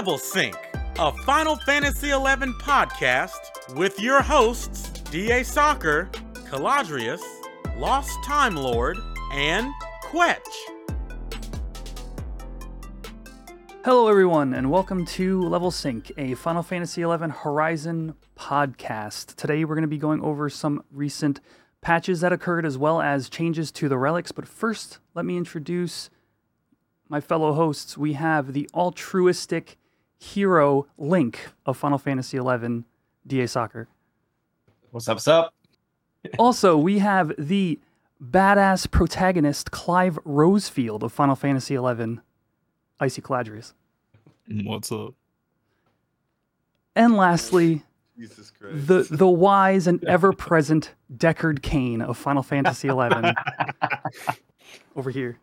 Level Sync, a Final Fantasy XI podcast with your hosts DA Soccer, Caladrius, Lost Time Lord, and Kwech. Hello, everyone, and welcome to Level Sync, a Final Fantasy XI Horizon podcast. Today, we're going to be going over some recent patches that occurred as well as changes to the relics. But first, let me introduce my fellow hosts. We have the altruistic hero Link of Final Fantasy XI, DA Soccer. What's up? What's up? Also, we have the badass protagonist Clive Rosfield of Final Fantasy XI, Icy Caladrius. What's up? And lastly, Jesus Christ. the the wise and ever present Deckard Cain of Final Fantasy XI over here.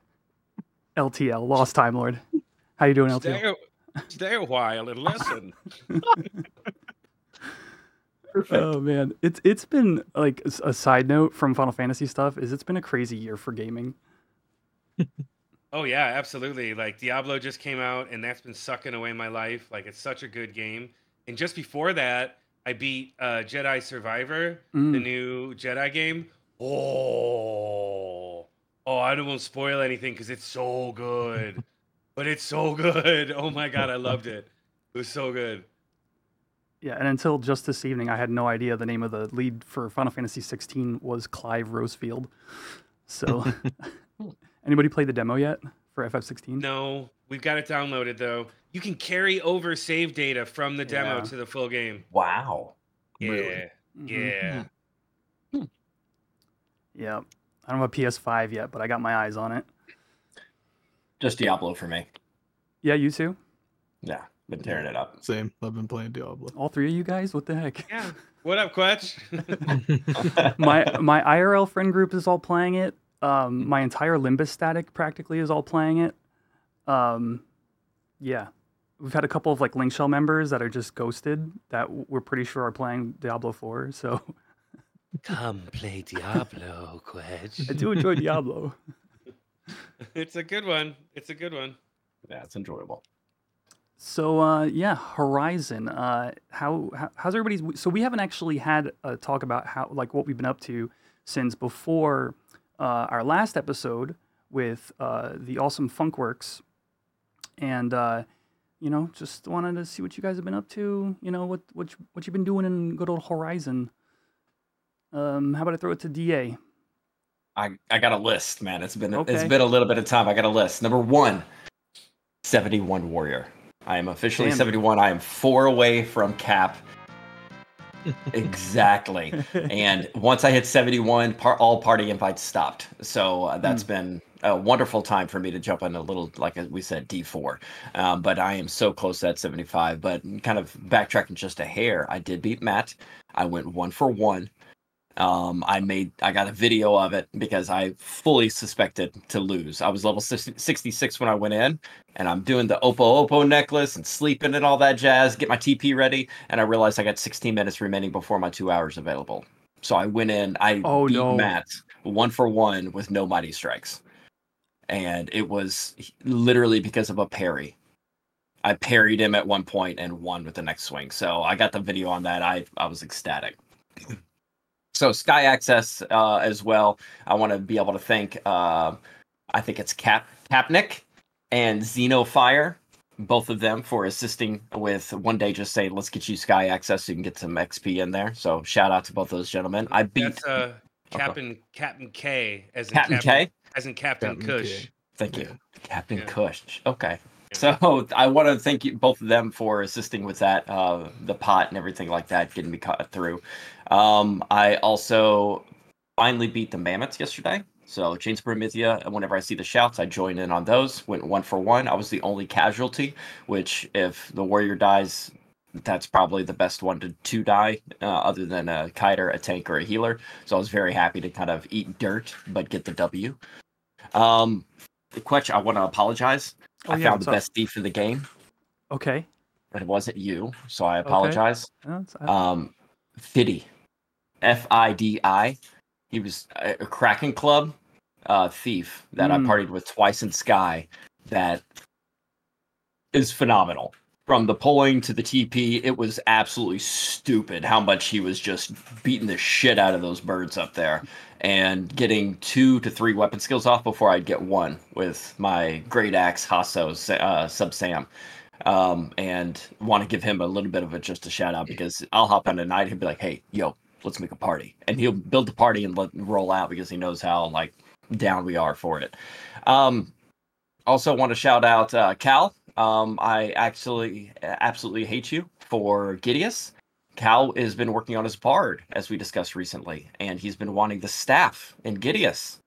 LTL, Lost Time Lord. How you doing, Stay LTL? A, stay a while and listen. Oh man, it's it's been like a side note from Final Fantasy stuff is it's been a crazy year for gaming. Oh yeah, absolutely. Like Diablo just came out, and that's been sucking away my life. Like it's such a good game. And just before that, I beat uh, Jedi Survivor, the Mm. new Jedi game. Oh, oh! I don't want to spoil anything because it's so good. but it's so good. Oh my god, I loved it. It was so good. Yeah, and until just this evening, I had no idea the name of the lead for Final Fantasy 16 was Clive Rosfield. So, anybody played the demo yet for FF16? No, we've got it downloaded though. You can carry over save data from the demo Yeah. to the full game. Wow. Yeah, Really? Mhm. yeah. Yeah. I don't have a PS5 yet, but I got my eyes on it. Just Diablo for me. Yeah, you too. Yeah, been tearing it up. Same. I've been playing Diablo. All three of you guys. What the heck? Yeah. What up, Kwech? my my IRL friend group is all playing it. Um, my entire Limbus static practically is all playing it. Um, yeah, we've had a couple of like Link Shell members that are just ghosted that we're pretty sure are playing Diablo 4. So Come play Diablo, Kwech. I do enjoy Diablo. It's a good one. It's a good one. Yeah, it's enjoyable. So uh, yeah, Horizon. Uh, how, how how's everybody's? So we haven't actually had a talk about how like what we've been up to since before uh, our last episode with uh, the awesome Funkworks, and uh, you know just wanted to see what you guys have been up to. You know what what you- what you've been doing in good old Horizon. Um, how about I throw it to Da? I, I got a list, man. It's been it's Okay. been a little bit of time. I got a list. Number one, 71 Warrior. I am officially Damn. 71. I am four away from cap. exactly. and once I hit 71, par- all party invites stopped. So uh, that's been a wonderful time for me to jump on a little, like we said, D4. Um, but I am so close to that 75. But kind of backtracking just a hair, I did beat Maat. I went one for one. Um, I made, I got a video of it because I fully suspected to lose. I was level 66 when I went in, and I'm doing the Opo-opo necklace and sleeping and all that jazz, get my TP ready, and I realized I got 16 minutes remaining before my two hours available. So I went in, I Oh, beat no. Maat one for one with no mighty strikes. And it was literally because of a parry. I parried him at one point and won with the next swing. So I got the video on that. I I was ecstatic. So Sky Access uh, as well. I want to be able to thank. Uh, I think it's Cap Capnick and Xenofire, both of them for assisting with one day. Just say, let's get you Sky Access so you can get some XP in there. So shout out to both those gentlemen. I beat That's uh, Captain Captain K as in Captain K. as in Captain, Captain Kush. K. Thank you, Captain Yeah. Kush. Okay. So I want to thank you both of them for assisting with that, uh, the pot and everything like that, getting me cut through. Um, I also finally beat the mammoths yesterday. So Chains Promathia, and whenever I see the shouts, I join in on those. Went one for one. I was the only casualty, which if the warrior dies, that's probably the best one to, to die, uh, other than a kiter, a tank, or a healer. So I was very happy to kind of eat dirt, but get the W. Um, Kwech, I want to apologize. Oh, I yeah, found the up? best thief in the game, Okay. but it wasn't you, so I apologize. It's- Um, Fiddy, F I D I. He was a, a Kraken Club uh, thief that Mm. I partied with twice in Sky. That is phenomenal. From the pulling to the TP, it was absolutely stupid how much he was just beating the shit out of those birds up there and getting two to three weapon skills off before I'd get one with my Great Axe Hasso uh, Sub Sam. Um, and want to give him a little bit of a just a shout out because I'll hop on a night, he'll be like, hey, yo, let's make a party. And he'll build the party and let roll out because he knows how like down we are for it. Um, also want to shout out uh, Cal. Um, I actually absolutely hate you for Giddeus. Cal has been working on his bard, as we discussed recently, and he's been wanting the staff in Giddeus.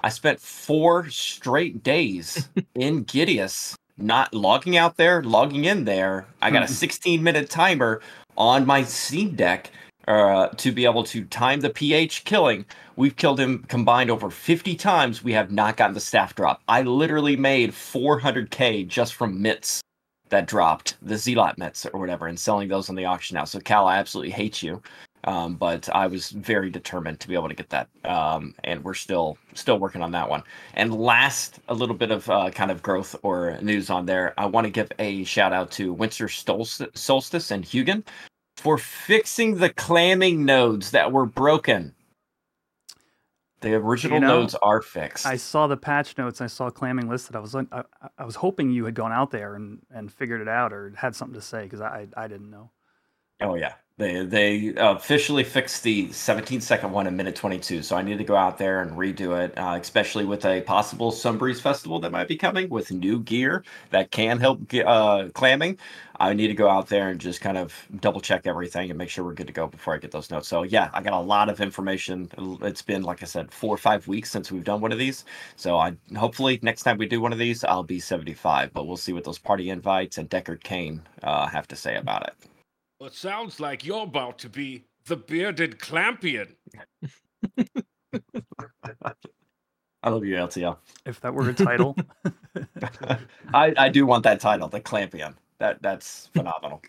I spent four straight days in Giddeus, not logging out there, logging in there. I got a 16 minute timer on my Steam Deck uh, to be able to time the PH killing. We've killed him combined over 50 times. We have not gotten the staff drop. I literally made 400k just from mitts that dropped, the Zealot mitts or whatever, and selling those on the auction now. So Cal, I absolutely hate you. Um, but I was very determined to be able to get that, um, and we're still still working on that one. And last, a little bit of uh, kind of growth or news on there. I want to give a shout out to Winter Solstice and Hugin for fixing the clamming nodes that were broken. The original you know, nodes are fixed. I saw the patch notes. I saw clamming listed. I was I, I was hoping you had gone out there and, and figured it out or had something to say because I I didn't know. Oh yeah, they they officially fixed the 17 second one in minute 22. So I need to go out there and redo it, uh, especially with a possible Sunbreeze festival that might be coming with new gear that can help uh, clamming. I need to go out there and just kind of double check everything and make sure we're good to go before I get those notes. So yeah, I got a lot of information. It's been like I said, four or five weeks since we've done one of these. So I hopefully next time we do one of these, I'll be 75. But we'll see what those party invites and Deckard Cain uh, have to say about it. Well, it sounds like you're about to be the bearded clampion. I love you, LTL. If that were a title, I, I do want that title, the Clampion. That that's phenomenal.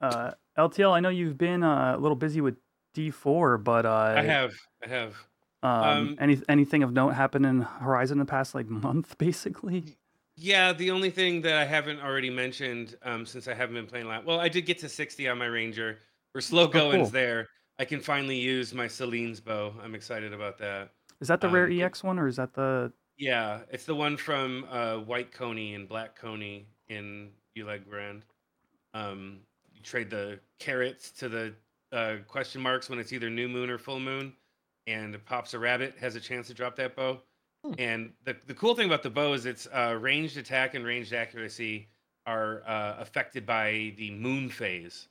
Uh, LTL, I know you've been uh, a little busy with D4, but uh, I have, I have. Um, um, any anything of note happened in Horizon the past like month, basically? Yeah, the only thing that I haven't already mentioned, um, since I haven't been playing a lot. Well, I did get to 60 on my Ranger. We're slow oh, goings cool. there. I can finally use my Selene's bow. I'm excited about that. Is that the um, rare EX one, or is that the? Yeah, it's the one from uh, White Coney and Black Coney in Uleguerand. Um, you trade the carrots to the uh, question marks when it's either new moon or full moon, and pops a rabbit has a chance to drop that bow. Hmm. And the, the cool thing about the bow is its uh, ranged attack and ranged accuracy are uh, affected by the moon phase.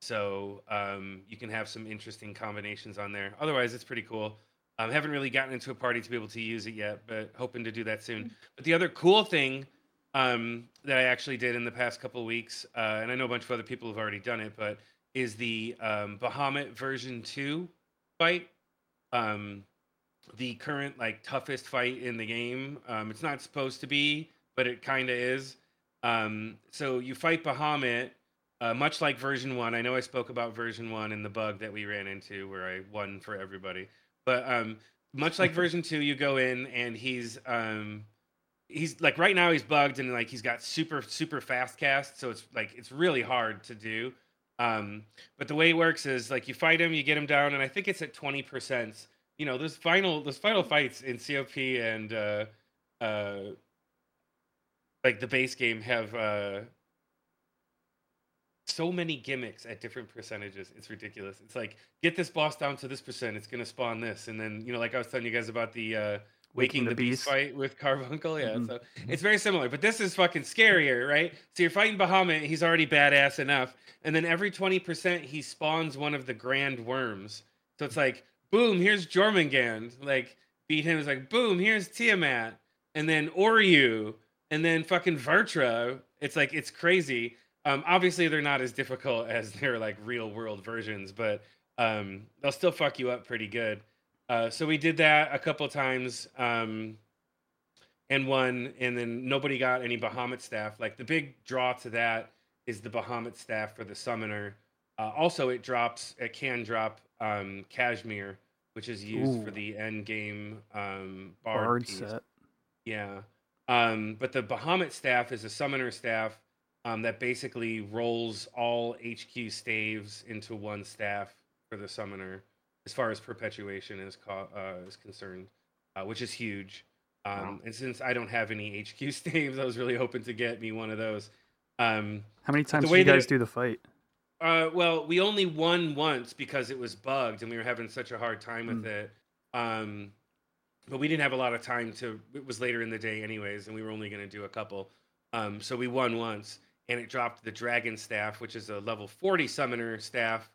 So um, you can have some interesting combinations on there. Otherwise, it's pretty cool. Um, haven't really gotten into a party to be able to use it yet, but hoping to do that soon. Hmm. But the other cool thing um, that I actually did in the past couple of weeks, uh, and I know a bunch of other people have already done it, but is the um, Bahamut version two fight. Um, the current like toughest fight in the game. Um, it's not supposed to be, but it kind of is. Um, so you fight Bahamut, uh, much like version one. I know I spoke about version one and the bug that we ran into where I won for everybody, but um, much like version two, you go in and he's um, he's like right now he's bugged and like he's got super super fast cast, so it's like it's really hard to do. Um, but the way it works is like you fight him, you get him down, and I think it's at twenty percent you know, those final those final fights in COP and uh uh like the base game have uh so many gimmicks at different percentages. It's ridiculous. It's like get this boss down to this percent, it's gonna spawn this, and then you know, like I was telling you guys about the uh Waking, Waking the, the Beast. Beast fight with Carbuncle. Yeah, mm-hmm. so it's very similar, but this is fucking scarier, right? So you're fighting Bahamut, he's already badass enough, and then every 20% he spawns one of the grand worms. So it's like, boom, here's Jormungand. Like beat him. It's like boom, here's Tiamat, and then Ouryu, and then fucking Vrtra. It's like it's crazy. Um, obviously they're not as difficult as their like real world versions, but um, they'll still fuck you up pretty good. Uh, so we did that a couple times um, and won, and then nobody got any Bahamut staff. Like the big draw to that is the Bahamut staff for the summoner. Uh, also, it drops, it can drop um, Kashmir, which is used Ooh. for the end game um, bard, bard set. Yeah. Um, but the Bahamut staff is a summoner staff um, that basically rolls all HQ staves into one staff for the summoner, as far as perpetuation is co- uh, is concerned, uh, which is huge. Um, And since I don't have any HQ staves, I was really hoping to get me one of those. Um, How many times do you guys it- do the fight? Uh, well, we only won once because it was bugged and we were having such a hard time with it. Um, but we didn't have a lot of time to. It was later in the day, anyways, and we were only going to do a couple. Um, so we won once, and it dropped the dragon staff, which is a level 40 summoner staff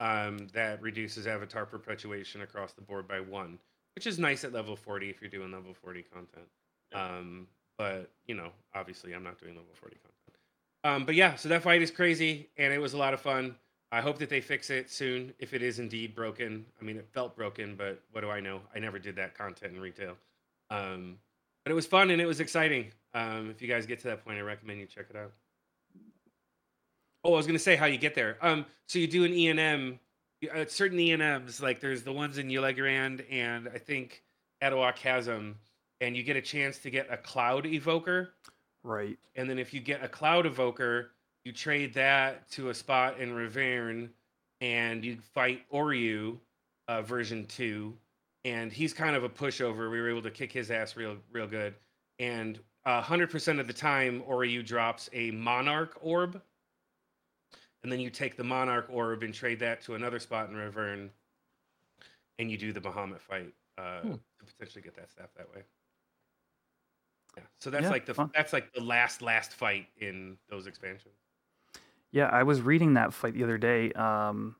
um, that reduces avatar perpetuation across the board by one, which is nice at level 40 if you're doing level 40 content. Um, but you know, obviously, I'm not doing level 40 content. Um, but yeah, so that fight is crazy, and it was a lot of fun. I hope that they fix it soon if it is indeed broken. I mean, it felt broken, but what do I know? I never did that content in retail. Um, but it was fun and it was exciting. Um, if you guys get to that point, I recommend you check it out. Oh, I was gonna say how you get there. Um, so you do an E and M, uh, certain E and M's. Like there's the ones in Uleguerand and I think Attohwa Chasm, and you get a chance to get a Cloud Evoker. Right. And then if you get a cloud evoker, you trade that to a spot in Riverne and you fight Ouryu uh, version 2 and he's kind of a pushover. We were able to kick his ass real real good. And uh, 100% of the time Ouryu drops a monarch orb. And then you take the monarch orb and trade that to another spot in Riverne and you do the Bahamut fight uh, Hmm. to potentially get that staff that way. Yeah. So that's Yeah, like the fun. that's like the last last fight in those expansions. Yeah, I was reading that fight the other day, um,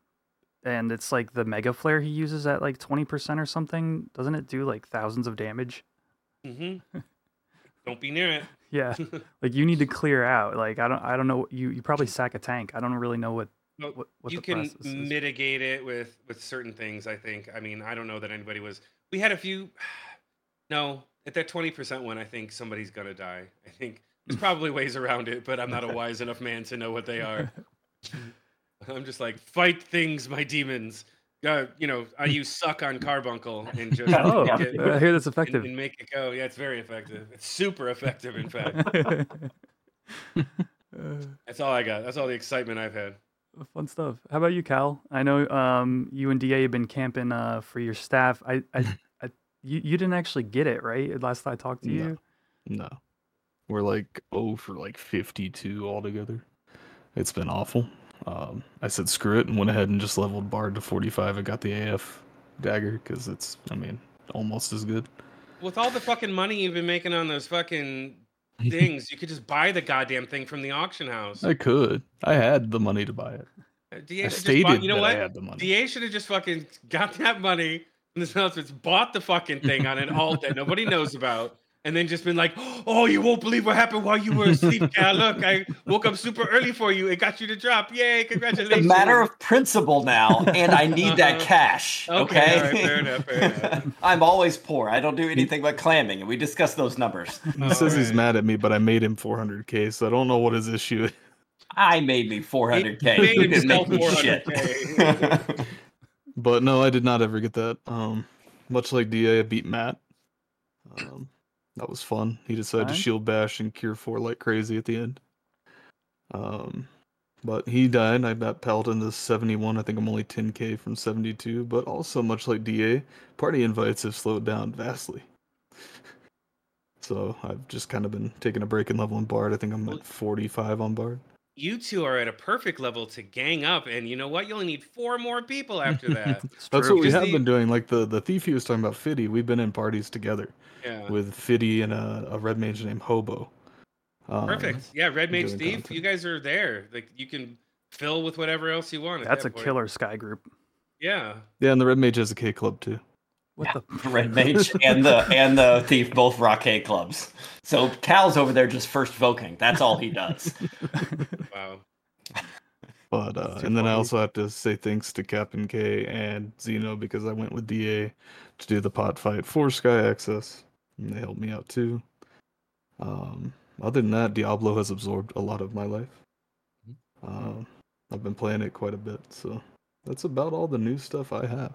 and it's like the mega flare he uses at like twenty percent or something. Doesn't it do like thousands of damage? Mm-hmm. Don't be near it. Yeah, like you need to clear out. Like I don't, I don't know. You you probably sack a tank. I don't really know what Well, what, what you the can process is. mitigate it with with certain things. I think. I mean, I don't know that anybody was. We had a few. No, at that twenty percent one, I think somebody's gonna die. I think there's probably ways around it, but I'm not a wise enough man to know what they are. I'm just like fight things, my demons. Uh, you know, I use suck on carbuncle and just Oh, get- I hear that's effective. and make it go. Yeah, it's very effective. It's super effective, in fact. That's all I got. That's all the excitement I've had. Fun stuff. How about you, Cal? I know um, you and Da have been camping uh, for your staff. I, I you, you didn't actually get it right last time I talked to No. you. No. We're like oh for like 52 altogether. It's been awful. Um, I said screw it and went ahead and just leveled Bard to 45 I got the AF dagger because it's, I mean, almost as good. With all the fucking money you've been making on those fucking things, you could just buy the goddamn thing from the auction house. I could. I had the money to buy it. Uh, DA I should just stated buy, you know that what? I had the money. DA should have just fucking got that money from the announcements, bought the fucking thing on an alt that nobody knows about, and then just been like, "Oh, you won't believe what happened while you were asleep, Cal. Look, I woke up super early for you. It got you to drop. Yay! It's Congratulations." a matter of principle now, and I need that Uh-huh. cash. Okay, Okay. all right, fair enough, fair enough. I'm always poor. I don't do anything but clamming, and we discuss those numbers. He says he's mad at me, but I made him 400k, so I don't know what his issue is. I made me 400k. made You didn't himself make me shit. 400K. But no, I did not ever get that. Um, much like Da, I beat Maat. Um, that was fun. He decided Fine. to shield bash and cure four like crazy at the end. Um, but he died. I got Paladin to 71. I think I'm only 10k from 72. But also, much like Da, party invites have slowed down vastly. So I've just kind of been taking a break in and leveling Bard. I think I'm at 45 on Bard. You two are at a perfect level to gang up, and you know what? You only need four more people after that. That's true. what we have the- been doing. Like the the thief he was talking about, Fiddy. We've been in parties together Yeah. with Fiddy and a, a red mage named Hobo. Um, Perfect. Yeah, Red Mage thief. Content. you guys are there. Like you can fill with whatever else you want. at That's a point. killer sky group. Yeah. Yeah, and the red mage has a K club too. What the? Red Mage and the and the thief both rock K clubs. So Cal's over there just first voking. That's all he does. Wow. But uh, That's too and then I also have to say thanks to Captain K and Zeno because I went with DA to do the pot fight for Sky Access, and they helped me out too. Um, other than that, Diablo has absorbed a lot of my life. Um, I've been playing it quite a bit, so that's about all the new stuff I have.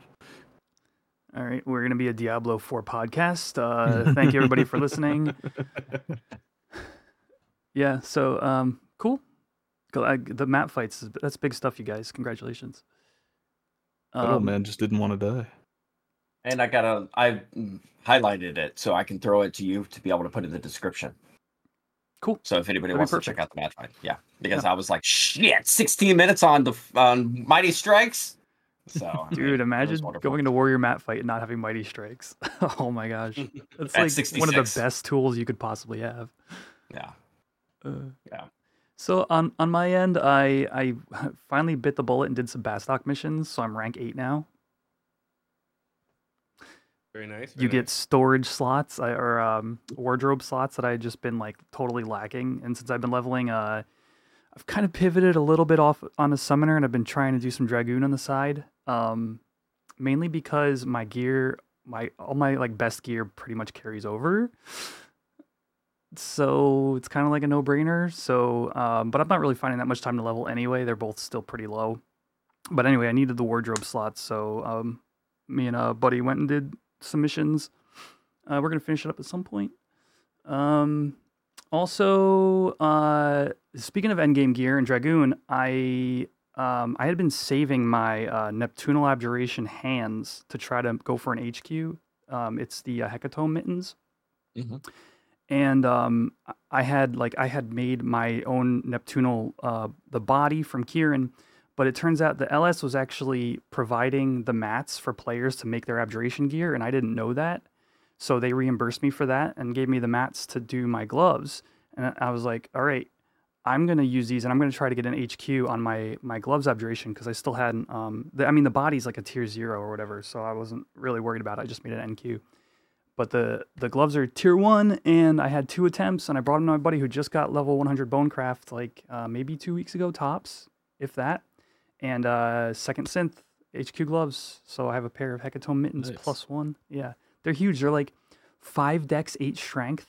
All right, we're gonna be a Diablo Four podcast. Uh, thank you everybody for listening. Yeah, so um, cool. Go- I- The map fights, that's big stuff, you guys. Congratulations. oh Um, man, just didn't want to die. And I got a, I highlighted it so I can throw it to you to be able to put in the description. Cool. So if anybody That'd wants to check out the match fight, yeah, because I was like, shit, 16 minutes on the on Mighty Strikes. So I mean, Dude, imagine going into Warrior Maat Fight and not having Mighty Strikes. oh my gosh. That's At like one of the best tools you could possibly have. Yeah. Uh, Yeah. So on on my end, I I finally bit the bullet and did some Bastock missions, so I'm rank eight now. Very nice. You very get storage slots I, or um, wardrobe slots that I had just been like totally lacking, and since I've been leveling, uh, I've kind of pivoted a little bit off on a summoner, and I've been trying to do some dragoon on the side. Um, mainly because my gear, my all my like best gear pretty much carries over. So it's kind of like a no-brainer. So, um, but I'm not really finding that much time to level anyway. They're both still pretty low. But anyway, I needed the wardrobe slots, so um, me and a buddy went and did some missions. Uh, we're gonna finish it up at some point. Um, also, uh, speaking of endgame gear and dragoon, I um, I had been saving my uh, Neptunal Abjuration hands to try to go for an HQ. Um, it's the uh, Hecatomb mittens, Mhm. and um, I- I had like I had made my own Neptunal uh, the body from Kirin, but it turns out the LS was actually providing the mats for players to make their abjuration gear, and I didn't know that. So they reimbursed me for that and gave me the mats to do my gloves. And I- was like, all right, I'm gonna use these, and I'm gonna try to get an HQ on my my gloves abjuration because I still hadn't. Um, the, I mean, the body's like a tier zero or whatever, so I wasn't really worried about it. I just made an NQ. But the the gloves are tier one, and I had two attempts, and I brought them to my buddy who just got level 100 Bonecraft like uh, maybe two weeks ago tops, if that. And uh, second synth HQ gloves, so I have a pair of Hecatomb mittens Nice. plus one. Yeah, they're huge. They're like five dex, eight strength.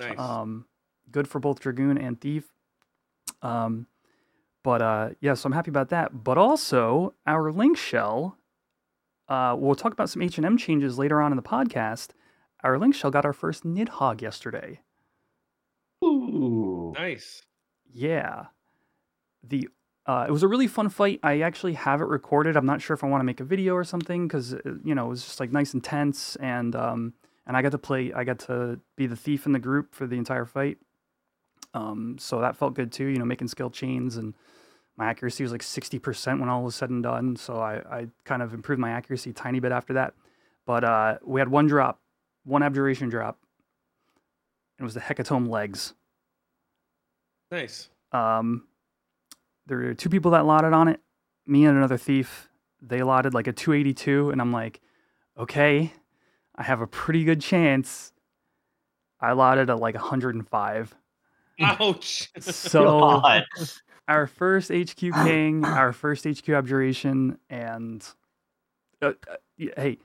nice. Um, good for both Dragoon and Thief. Um, but uh, yeah, so I'm happy about that. But also, our link shell. Uh, we'll talk about some HNM changes later on in the podcast. Our link shell got our first Nidhogg yesterday. Ooh. nice. Yeah, the uh, it was a really fun fight. I actually have it recorded. I'm not sure if I want to make a video or something because you know it was just like nice and tense, and um, and I got to play. I got to be the thief in the group for the entire fight. Um, so that felt good too. You know, making skill chains and my accuracy was like 60% when all was said and done. So I, I kind of improved my accuracy a tiny bit after that. But uh, we had one drop, one abjuration drop. It was the Hecatomb legs. Nice. Um, there were two people that lotted on it, me and another thief. They lotted like a 282, and I'm like, okay, I have a pretty good chance. I lotted at like 105. Ouch. So God. our first HQ king, our first HQ abjuration, and uh, uh, hey,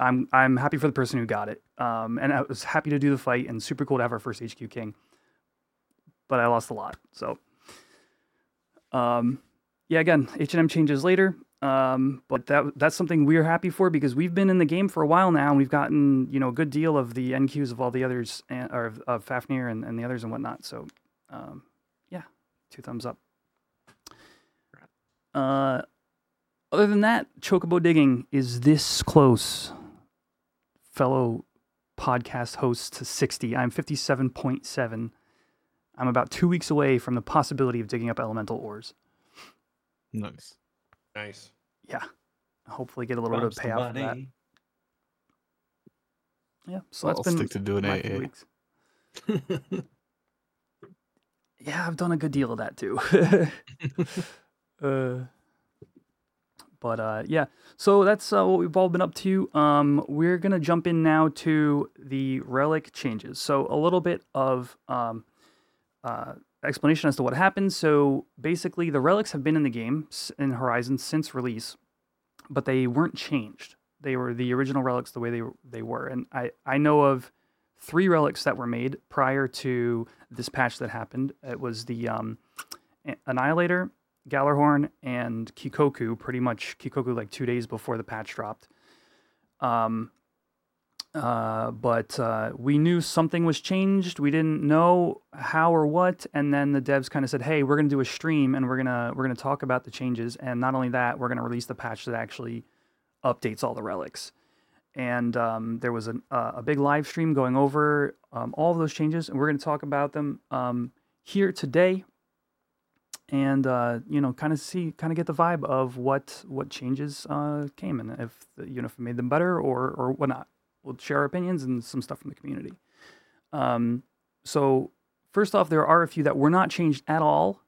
I'm I'm happy for the person who got it. Um, and I was happy to do the fight, and super cool to have our first HQ king. But I lost a lot, so um, yeah. Again, HNM changes later. Um, but that that's something we're happy for because we've been in the game for a while now, and we've gotten you know a good deal of the NQs of all the others, and, or of, of Fafnir and, and the others and whatnot. So um, yeah, two thumbs up. Uh, other than that, Chocobo digging is this close, fellow podcast hosts, to 60. I'm 57.7. I'm about two weeks away from the possibility of digging up elemental ores. Nice. nice. Yeah. Hopefully, get a little bit of payout for that. Yeah. So I'll that's been stick to doing my few AA. weeks. Yeah, I've done a good deal of that too. uh, but uh, yeah, so that's uh, what we've all been up to. Um, we're gonna jump in now to the relic changes. So a little bit of um, uh, explanation as to what happened. So basically, the relics have been in the game in Horizon since release, but they weren't changed. They were the original relics the way they they were, and I I know of three relics that were made prior to this patch that happened. It was the um, Annihilator, Gjallarhorn, and Kikoku. Pretty much Kikoku like two days before the patch dropped. Um, uh, but uh, we knew something was changed. We didn't know how or what, and then the devs kind of said, "Hey, we're going to do a stream, and we're gonna we're gonna talk about the changes, and not only that, we're going to release the patch that actually updates all the relics." And um, there was a, a big live stream going over um, all of those changes, and we're going to talk about them um, here today, and uh, you know, kind of see, kind of get the vibe of what what changes uh, came, and if you know if it made them better or or whatnot we'll share our opinions and some stuff from the community. Um, so first off, there are a few that were not changed at all,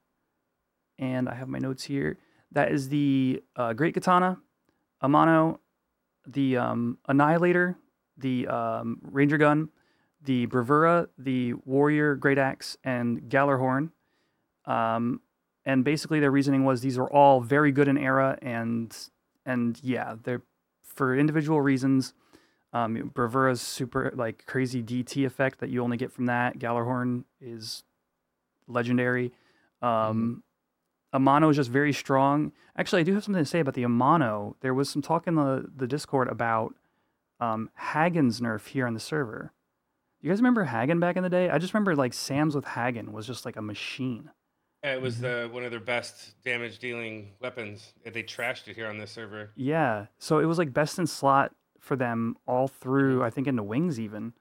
and I have my notes here. That is the uh, Great Katana, Amano, the um, Annihilator, the um, Ranger Gun, the Bravura, the Warrior Great Axe, and Gjallarhorn. Um, and basically, their reasoning was these are all very good in era, and and yeah, they're for individual reasons. Um, Bravura's super like crazy DT effect that you only get from that. Gjallarhorn is legendary. Um, mm-hmm. Amano is just very strong. Actually, I do have something to say about the Amano. There was some talk in the, the Discord about um, Hagun's nerf here on the server. You guys remember Hagun back in the day? I just remember like Sam's with Hagun was just like a machine. Yeah, it was the one of their best damage dealing weapons. They trashed it here on this server. Yeah, so it was like best in slot for them all through I think into wings even.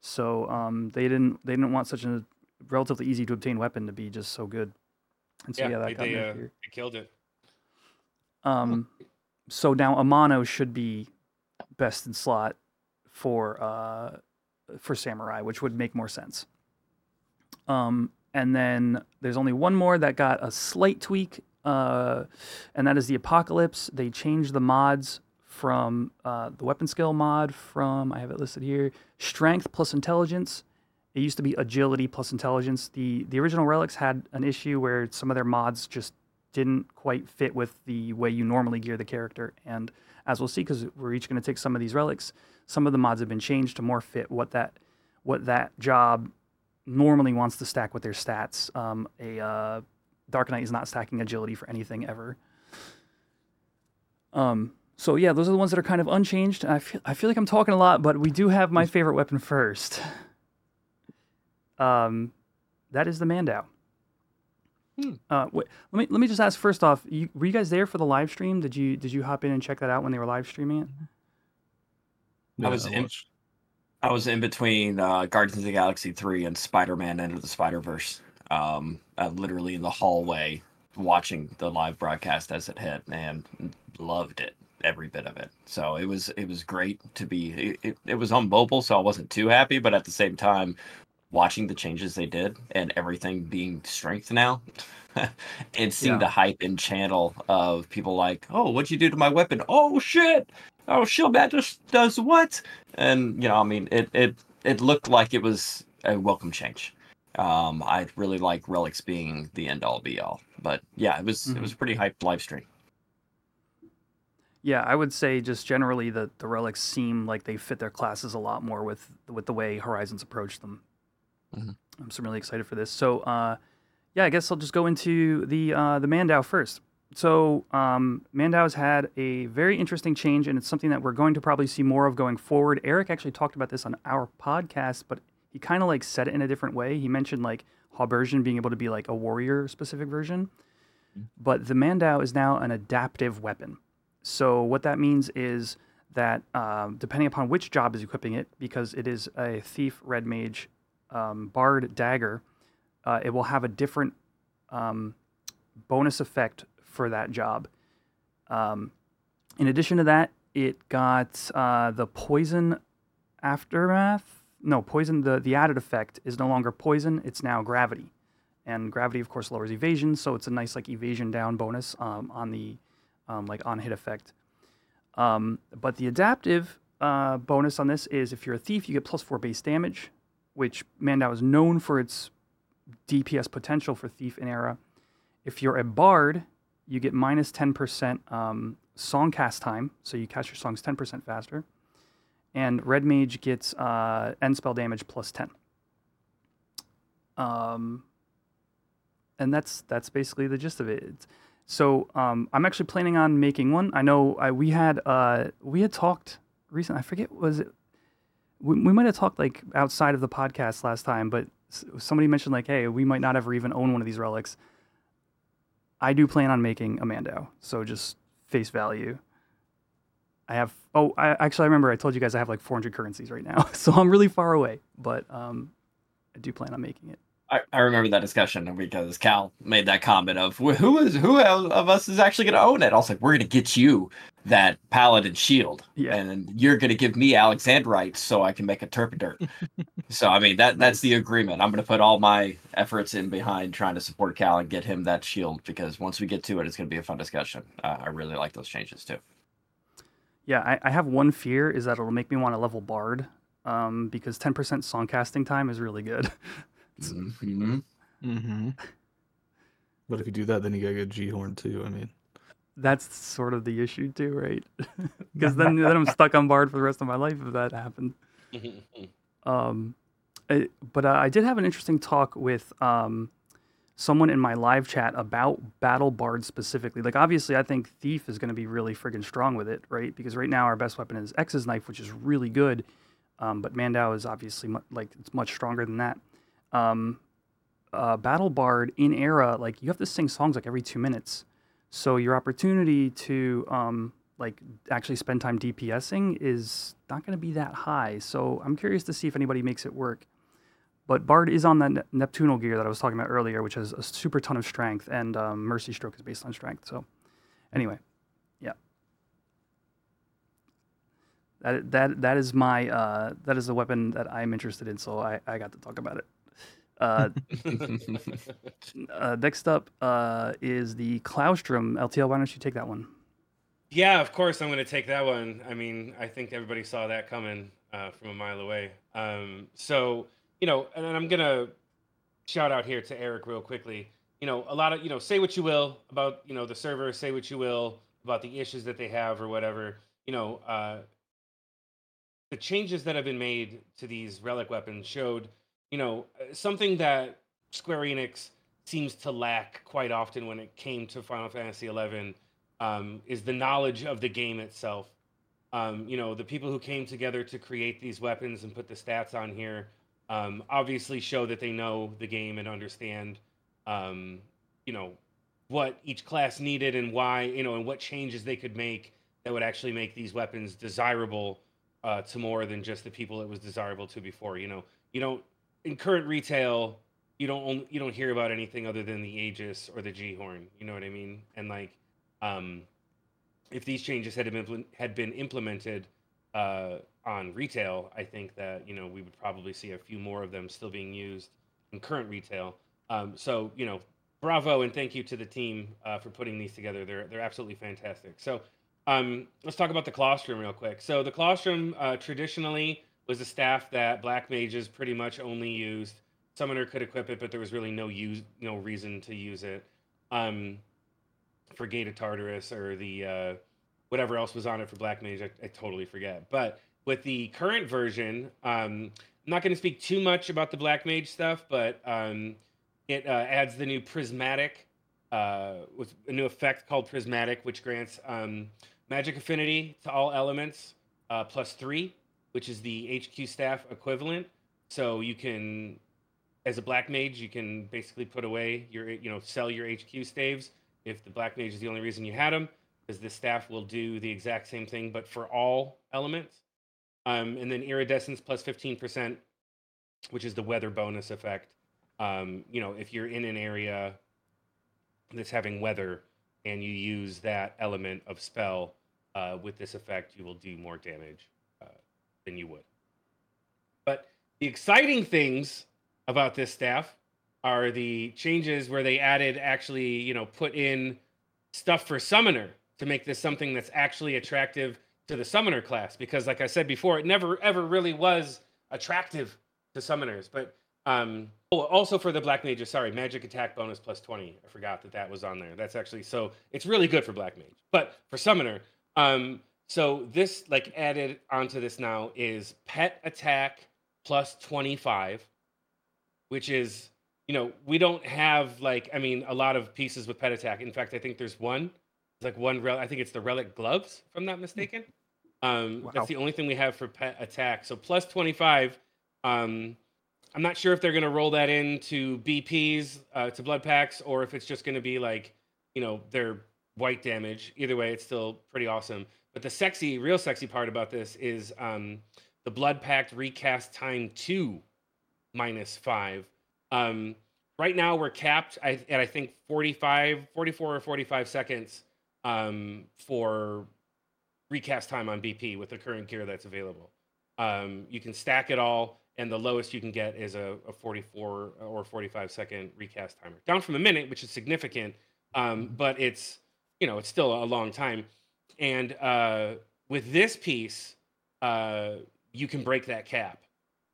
So um, they didn't they didn't want such a relatively easy to obtain weapon to be just so good. And so yeah, yeah that they, they, uh, they killed it. Um, so now Amano should be best in slot for uh for samurai, which would make more sense. Um, and then there's only one more that got a slight tweak, uh, and that is the Apocalypse. They changed the mods from uh, the weapon skill mod from I have it listed here strength plus intelligence. It used to be agility plus intelligence. The the original relics had an issue where some of their mods just didn't quite fit with the way you normally gear the character. And as we'll see, because we're each going to take some of these relics, some of the mods have been changed to more fit what that what that job normally wants to stack with their stats. Um, a uh, Dark Knight is not stacking agility for anything ever. Um, so yeah, those are the ones that are kind of unchanged. I feel I feel like I'm talking a lot, but we do have my favorite weapon first. Um, that is the Mandau. Hmm. Uh, wait, let me let me just ask first off. You, were you guys there for the live stream? Did you did you hop in and check that out when they were live streaming it? I was in. I was in between uh, Guardians of the Galaxy three and Spider Man Into the Spider Verse. Um, uh, literally in the hallway watching the live broadcast as it hit, and loved it every bit of it. So it was it was great to be. It, it, was on mobile, so I wasn't too happy, but at the same time, watching the changes they did and everything being strength now, and seeing yeah. the hype in channel of people like, "Oh, what'd you do to my weapon? Oh shit! Oh, shield just does what?" And you know, I mean, it it it looked like it was a welcome change. Um, I really like relics being the end all be all, but yeah, it was mm-hmm. it was pretty hyped live stream. Yeah, I would say just generally that the relics seem like they fit their classes a lot more with with the way Horizons approach them. Mm-hmm. I'm so really excited for this. So, uh, yeah, I guess I'll just go into the uh, the Mandau first. So, um, Mandau's had a very interesting change, and it's something that we're going to probably see more of going forward. Eric actually talked about this on our podcast, but he kind of like said it in a different way. He mentioned like Haubergen being able to be like a warrior specific version, mm-hmm. but the Mandau is now an adaptive weapon. So what that means is that um, depending upon which job is equipping it, because it is a thief, red mage, um, bard, dagger, uh, it will have a different um, bonus effect for that job. Um, in addition to that, it got uh, the poison aftermath. No, poison. The the added effect is no longer poison; it's now gravity, and gravity, of course, lowers evasion. So it's a nice like evasion down bonus um, on the um, like on hit effect. Um, but the adaptive uh, bonus on this is if you're a thief, you get plus four base damage, which Mandau is known for its DPS potential for thief in era. If you're a bard, you get minus 10% um, song cast time, so you cast your songs 10% faster. And red mage gets uh, end spell damage plus 10. Um, and that's that's basically the gist of it. It's, so um, I'm actually planning on making one. I know I, we had uh, we had talked recent. I forget was it. We, we might have talked like outside of the podcast last time, but somebody mentioned like, hey, we might not ever even own one of these relics. I do plan on making a Mandau, so just face value. I have. Oh, I actually I remember I told you guys I have like 400 currencies right now, so I'm really far away. But um, I do plan on making it. I, I remember that discussion because Cal made that comment of who is who of us is actually going to own it. I was like, we're going to get you that paladin shield, Yeah. and you're going to give me Alexandrite so I can make a turpidurt. so I mean that that's the agreement. I'm going to put all my efforts in behind trying to support Cal and get him that shield because once we get to it, it's going to be a fun discussion. Uh, I really like those changes too. Yeah, I, I have one fear is that it'll make me want to level Bard, um, because 10% songcasting time is really good. Mhm. Mm-hmm. But if you do that, then you gotta get G horn too. I mean, That's sort of the issue too, right? Because then then I'm stuck on Bard for the rest of my life if that happened. Um, I, but uh, I did have an interesting talk with um, someone in my live chat about Battle Bard specifically. Like, obviously, I think Thief is going to be really friggin' strong with it, right? Because right now our best weapon is X's knife, which is really good. Um, but Mandau is obviously mu- like it's much stronger than that. Um, uh, Battle Bard in era, like you have to sing songs like every two minutes, so your opportunity to um, like actually spend time DPSing is not going to be that high. So I'm curious to see if anybody makes it work. But Bard is on that Ne- Neptunal gear that I was talking about earlier, which has a super ton of strength, and um, Mercy Stroke is based on strength. So, anyway, yeah, that that that is my uh, that is the weapon that I'm interested in. So I, I got to talk about it. Uh, uh, next up uh, is the Claustrum LTL. Why don't you take that one? Yeah, of course I'm going to take that one. I mean, I think everybody saw that coming uh, from a mile away. Um, so, you know, and I'm going to shout out here to Eric real quickly. You know, a lot of, you know, say what you will about, you know, the server, say what you will about the issues that they have or whatever. You know, uh, the changes that have been made to these relic weapons showed, you know, uh, something that Square Enix seems to lack quite often when it came to Final Fantasy XI um, is the knowledge of the game itself. Um, you know, the people who came together to create these weapons and put the stats on here um, obviously show that they know the game and understand, um, you know, what each class needed and why, you know, and what changes they could make that would actually make these weapons desirable uh, to more than just the people it was desirable to before. You know, you don't in current retail, you don't only, you don't hear about anything other than the Aegis or the G horn. You know what I mean? And like, um, if these changes had been had been implemented uh, on retail, I think that you know we would probably see a few more of them still being used in current retail. Um, so you know, bravo and thank you to the team uh, for putting these together. They're they're absolutely fantastic. So um, let's talk about the claustrum real quick. So the claustrum uh, traditionally was a staff that black mages pretty much only used. Summoner could equip it, but there was really no use no reason to use it. Um, for Gate of Tartarus or the uh, whatever else was on it for Black Mage, I, I totally forget. But with the current version, um, I'm not going to speak too much about the Black Mage stuff, but um, it uh, adds the new Prismatic, uh, with a new effect called Prismatic, which grants um, magic affinity to all elements uh, plus three, which is the HQ staff equivalent. So you can, as a Black Mage, you can basically put away your, you know, sell your HQ staves if the black mage is the only reason you had them, because this staff will do the exact same thing, but for all elements. Um, and then iridescence plus 15%, which is the weather bonus effect. Um, you know, if you're in an area that's having weather and you use that element of spell uh, with this effect, you will do more damage than you would. But the exciting things about this staff are the changes where they added actually, you know, put in stuff for summoner to make this something that's actually attractive to the summoner class. Because, like I said before, it never ever really was attractive to summoners. But um, oh, also for the black Mage, sorry, magic attack bonus plus twenty. I forgot that that was on there. That's actually so it's really good for black mage. But for summoner, um, so this like added onto this now is pet attack plus twenty five, which is you know, we don't have like I mean a lot of pieces with pet attack. In fact, I think there's one. It's like one rel- I think it's the relic gloves, if I'm not mistaken. Um, Wow. That's the only thing we have for pet attack. So plus 25. Um, I'm not sure if they're going to roll that into BPs uh, to blood pacts or if it's just going to be like, you know, their white damage. Either way, it's still pretty awesome. But the sexy, real sexy part about this is um, the blood pact recast time two minus five. Um, right now we're capped at I think 45, 44 or 45 seconds um, for recast time on BP with the current gear that's available. Um, you can stack it all, and the lowest you can get is a, a 44 or 45 second recast timer, down from a minute, which is significant, um, but it's you know it's still a long time. And uh, with this piece, uh, you can break that cap.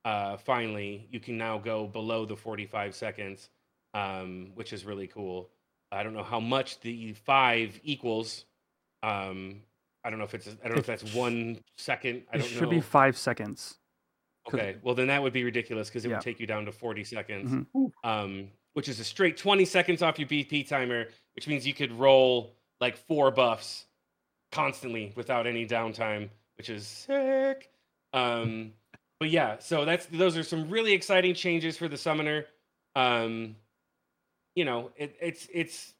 Uh, finally, you can now go below the 45 seconds, um, which is really cool. I don't know how much the five equals. Um, I don't know if it's I don't know if that's one second. I It don't it should know. be five seconds. Okay, well then that would be ridiculous because it Yeah. would take you down to 40 seconds, Mhm. um, which is a straight 20 seconds off your BP timer, which means you could roll like four buffs constantly without any downtime, which is sick. Um, but yeah, so that's those are some really exciting changes for the summoner. Um, you know, it, it's it's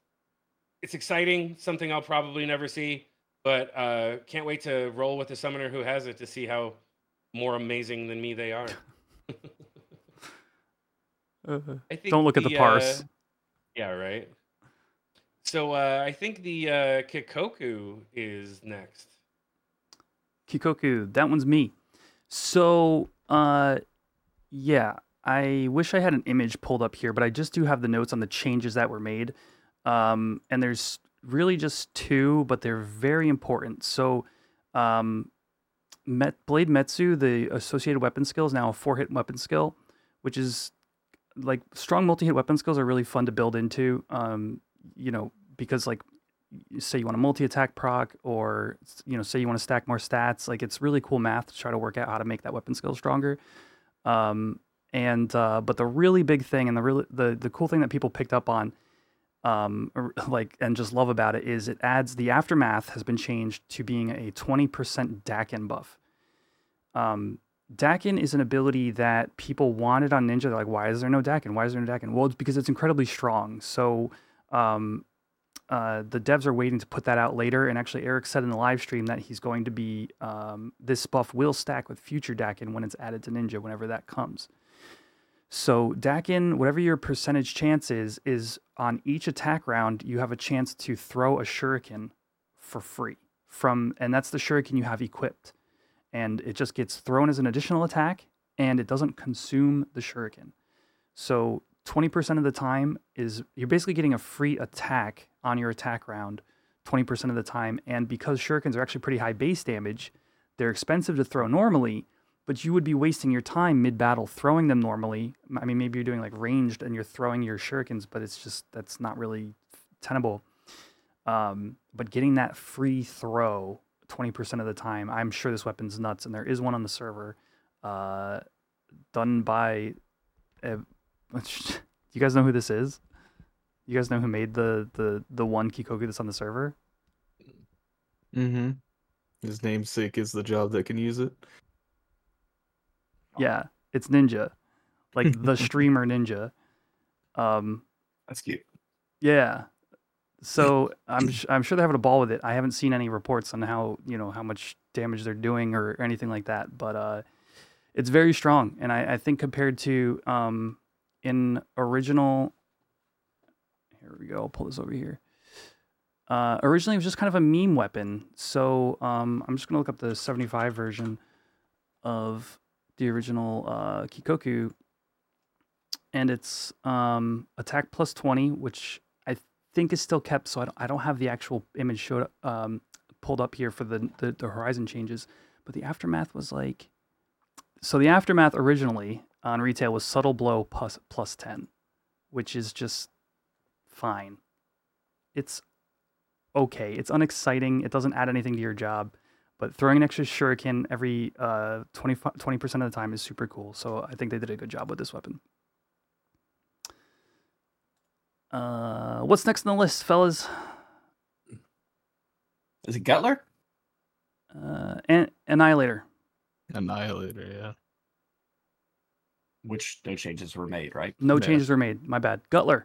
it's exciting, something I'll probably never see, but uh, can't wait to roll with the summoner who has it to see how more amazing than me they are. Uh, I think don't look at the uh, parse. yeah, right. So uh, I think the uh, Kikoku is next. Kikoku, that one's me. So, uh, yeah, I wish I had an image pulled up here, but I just do have the notes on the changes that were made. Um, and there's really just two, but they're very important. So, um, Met, Blade Metsu, the associated weapon skill, is now a four hit weapon skill, which is like strong multi hit weapon skills are really fun to build into. Um, you know, because like say you want a multi attack proc or you know say you want to stack more stats like it's really cool math to try to work out how to make that weapon skill stronger um and uh but the really big thing and the really the the cool thing that people picked up on um like and just love about it is it adds the aftermath has been changed to being a 20% daken buff um Daken is an ability that people wanted on Ninja. They're like, why is there no Daken? Why is there no Daken? Well, it's because it's incredibly strong. So um, uh, the devs are waiting to put that out later. And actually, Eric said in the live stream that he's going to be um, this buff will stack with future Daken when it's added to Ninja, whenever that comes. So Daken, whatever your percentage chance is, is on each attack round you have a chance to throw a shuriken for free from, and that's the shuriken you have equipped, and it just gets thrown as an additional attack, and it doesn't consume the shuriken. So 20% of the time is you're basically getting a free attack on your attack round 20% of the time. And because shurikens are actually pretty high base damage, they're expensive to throw normally, but you would be wasting your time mid battle throwing them normally. I mean, maybe you're doing like ranged and you're throwing your shurikens, but it's just that's not really tenable. Um, but getting that free throw 20% of the time, I'm sure this weapon's nuts. And there is one on the server uh, done by. Uh, you guys know who this is? You guys know who made the the the one Kikoku that's on the server? Mm-hmm. His namesake is the job that can use it. Yeah, it's Ninja, like the streamer Ninja. Um, That's cute. yeah. So I'm I'm sure they're having a ball with it. I haven't seen any reports on how you know how much damage they're doing or anything like that, but uh, it's very strong. And I, I think compared to um, in original, here we go. I'll pull this over here. Uh, originally, it was just kind of a meme weapon. So um, I'm just gonna look up the 75 version of the original uh, Kikoku, and it's um, attack plus 20, which I think is still kept. So I don't, I don't have the actual image showed um, pulled up here for the, the the horizon changes, but the aftermath was like, so the aftermath originally on retail was subtle blow plus plus 10, which is just fine. It's okay. It's unexciting. It doesn't add anything to your job. But throwing an extra shuriken every uh, 20, 20% of the time is super cool. So I think they did a good job with this weapon. Uh, what's next on the list, fellas? Is it Guttler? Uh, An- Annihilator. Annihilator, yeah. Which no changes were made, right? No Yeah. changes were made. My bad. Guttler.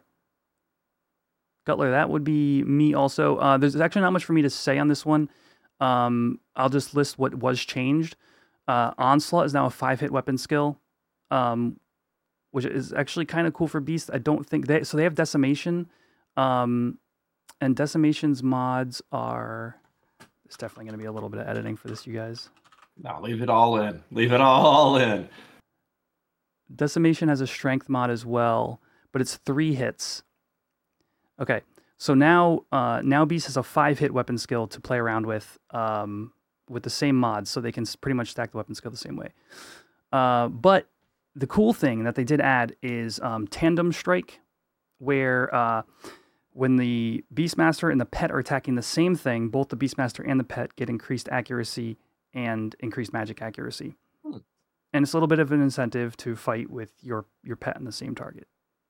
Guttler, that would be me also. Uh, there's actually not much for me to say on this one. Um, I'll just list what was changed. Uh, Onslaught is now a five hit weapon skill, um, which is actually kind of cool for Beast. I don't think they so they have Decimation, um, and Decimation's mods are. It's definitely going to be a little bit of editing for this, you guys. No, leave it all in. Leave it all in. Decimation has a strength mod as well, but it's three hits. Okay, so now uh, now Beast has a five hit weapon skill to play around with um, with the same mods, so they can pretty much stack the weapon skill the same way. Uh, but the cool thing that they did add is um, tandem strike, where uh, when the Beastmaster and the pet are attacking the same thing, both the Beastmaster and the pet get increased accuracy and increased magic accuracy and it's a little bit of an incentive to fight with your your pet on the same target.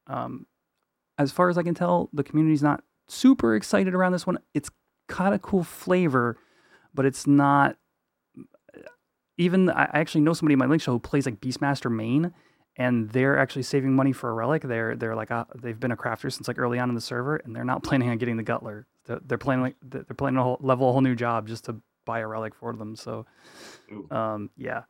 Um, as far as I can tell, the community's not super excited around this one. It's got a cool flavor, but it's not. Even I actually know somebody in my link show who plays like Beastmaster main, and they're actually saving money for a relic. They're they're like a, they've been a crafter since like early on in the server, and they're not planning on getting the Guttler. They're, they're planning like they're planning to whole, level a whole new job just to buy a relic for them. So, um, yeah.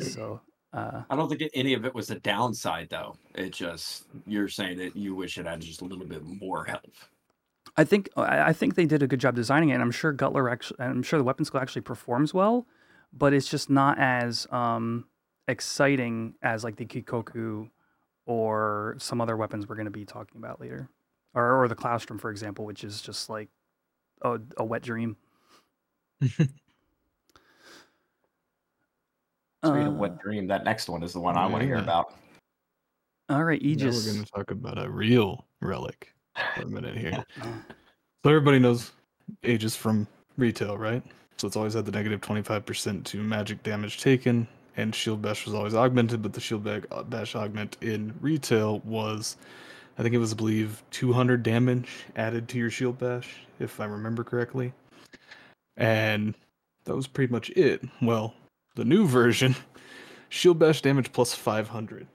So uh, I don't think any of it was a downside, though. It just you're saying that you wish it had just a little bit more health. I think I I think they did a good job designing it, and I'm sure Guttler actually, I'm sure the weapon skill actually performs well, but it's just not as um, exciting as like the Kikoku or some other weapons we're going to be talking about later, or or the Claustrum, for example, which is just like a, a wet dream. Speaking Uh, of wet dream, that next one is the one I want to hear about. All right, Now we're going to talk about a real relic for a minute here. So everybody knows Aegis from retail, right? So it's always had the negative 25% to magic damage taken, and shield bash was always augmented, but the shield uh, bash augment in retail was, I think it was, I believe, 200 damage added to your shield bash, if I remember correctly. And that was pretty much it. Well, the new version, shield bash damage plus 500.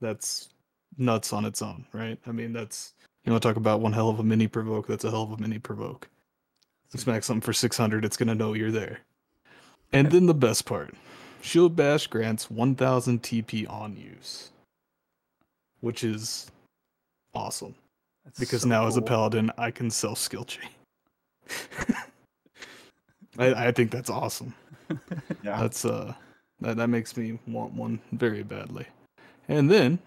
That's nuts on its own, right? I mean, that's you want to talk about one hell of a mini provoke? That's a hell of a mini provoke. Smack something for 600, it's going to know you're there. And then the best part Shield Bash grants 1000 TP on use, which is awesome that's because so now as a paladin, I can self skill chain. I, I think that's awesome. Yeah. That's uh that, that makes me want one very badly. And then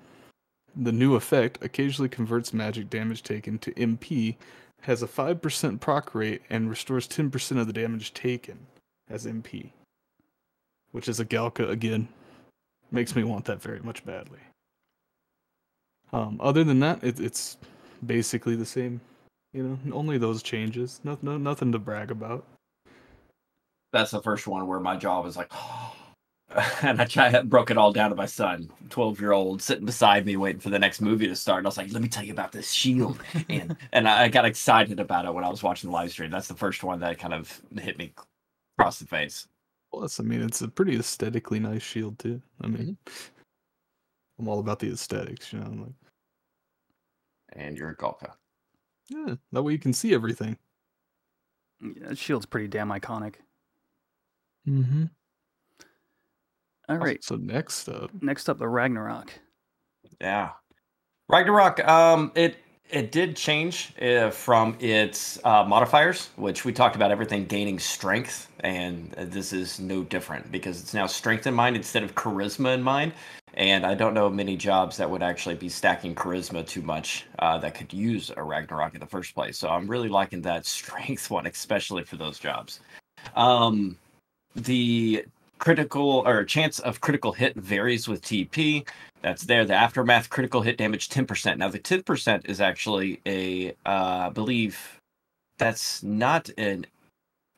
the new effect occasionally converts magic damage taken to MP, has a 5% proc rate, and restores 10% of the damage taken as MP. Which is a Galka again. Makes me want that very much badly. Um, other than that, it, it's basically the same. You know, only those changes. No, no, nothing to brag about. That's the first one where my jaw was like, and I tried, broke it all down to my son, 12 year old, sitting beside me waiting for the next movie to start. And I was like, let me tell you about this shield. and and I I got excited about it when I was watching the live stream. That's the first one that kind of hit me across the face. Plus, I mean, it's a pretty aesthetically nice shield too. I mean, mm-hmm. I'm all about the aesthetics, you know. I'm like, And you're a Galka. yeah, that way you can see everything. Yeah, that shield's pretty damn iconic. Mm-hmm. All right, So next up, next up, the Ragnarok. Yeah. Ragnarok, um, it it did change uh, from its uh, modifiers, which we talked about everything gaining strength, and uh, this is no different because it's now strength in mind instead of charisma in mind. And I don't know of many jobs that would actually be stacking charisma too much uh, that could use a Ragnarok in the first place. So I'm really liking that strength one, especially for those jobs. Um, the critical or chance of critical hit varies with TP. That's there. The aftermath critical hit damage 10%. Now the 10% is actually a uh, I believe that's not an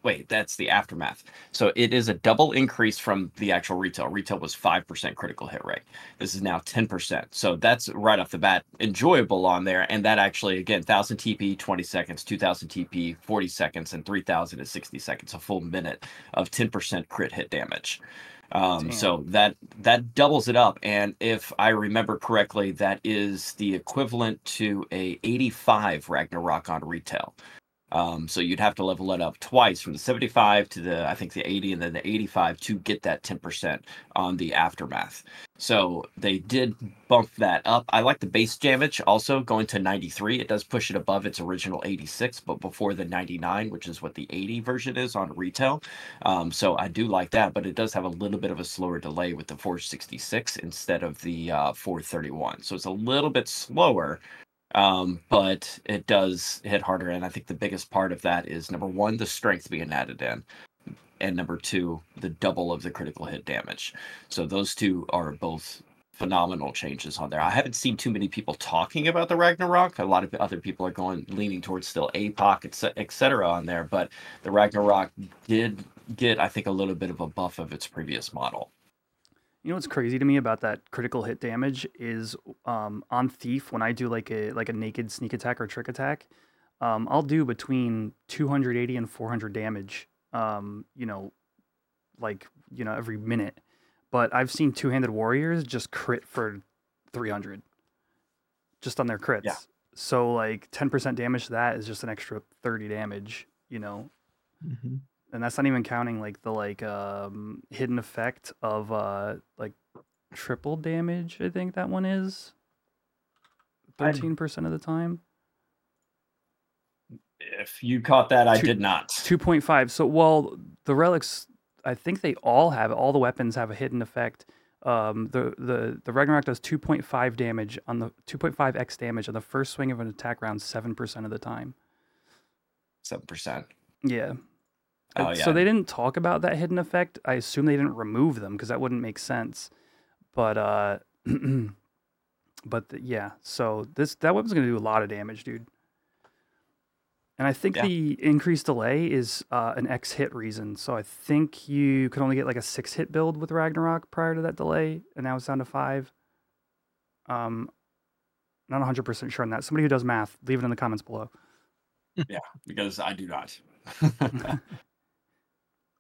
wait, that's the aftermath. So it is a double increase from the actual retail. Retail was 5% critical hit rate. This is now 10%. So that's right off the bat enjoyable on there. And that actually, again, 1000 TP, 20 seconds, 2000 TP, 40 seconds, and 3000 is 60 seconds, a full minute of 10% crit hit damage. Um, so that that doubles it up, and if I remember correctly, that is the equivalent to a 85 Ragnarok on retail. Um, so you'd have to level it up twice from the 75 to the I think the 80 and then the 85 to get that 10% on the aftermath. So they did bump that up. I like the base damage also going to 93. It does push it above its original 86, but before the 99, which is what the 80 version is on retail. Um, so I do like that, but it does have a little bit of a slower delay with the 466 instead of the uh, 431. So it's a little bit slower um, but it does hit harder. And I think the biggest part of that is number one, the strength being added in, and number two, the double of the critical hit damage. So those two are both phenomenal changes on there. I haven't seen too many people talking about the Ragnarok. A lot of other people are going leaning towards still APOC, etc. on there, but the Ragnarok did get, I think, a little bit of a buff of its previous model. You know what's crazy to me about that critical hit damage is um, on thief when I do like a like a naked sneak attack or trick attack, um, I'll do between 280 and 400 damage. Um, you know, like you know every minute. But I've seen two handed warriors just crit for 300, just on their crits. Yeah. So like 10% damage to that is just an extra 30 damage. You know, Mm-hmm. And that's not even counting like the like um hidden effect of uh like triple damage i think that one is. 13% of the time. If you caught that, I Two- did not. 2.5 so well the relics i think they all have all the weapons have a hidden effect. Um the the the ragnarok does 2.5 damage on the 2.5x damage on the first swing of an attack round 7% of the time. Seven percent. yeah Oh, yeah. So they didn't talk about that hidden effect. I assume they didn't remove them because that wouldn't make sense. But uh, but the, yeah. So this that weapon's gonna do a lot of damage, dude. And I think Yeah. the increased delay is uh, an X hit reason. So I think you could only get like a six hit build with Ragnarok prior to that delay, and now it's down to five. Um, not 100% sure on that. Somebody who does math, leave it in the comments below. Yeah, because I do not.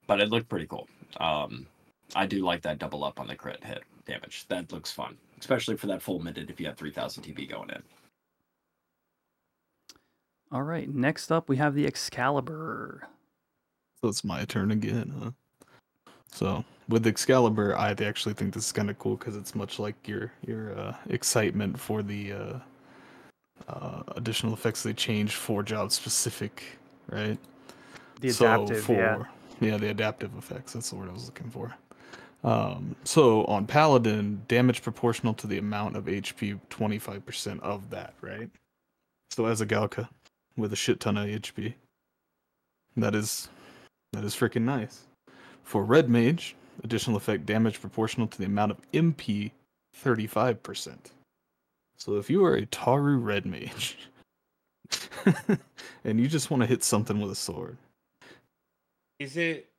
but it looked pretty cool. Um, I do like that double up on the crit hit damage. That looks fun, especially for that full minute if you have 3000 TP going in. All right. Next up, we have the Excalibur. So it's my turn again, huh? So with Excalibur, I actually think this is kind of cool because it's much like your your uh, excitement for the uh, uh, additional effects they changed for job specific, right? The So adaptive, yeah. Yeah, the adaptive effects. That's the word I was looking for. Um, so on Paladin, damage proportional to the amount of HP, 25% of that, right? So as a Galka with a shit ton of HP, that is that is freaking nice. For Red Mage, additional effect damage proportional to the amount of MP, 35%. So if you are a Taru Red Mage and you just want to hit something with a sword, Is it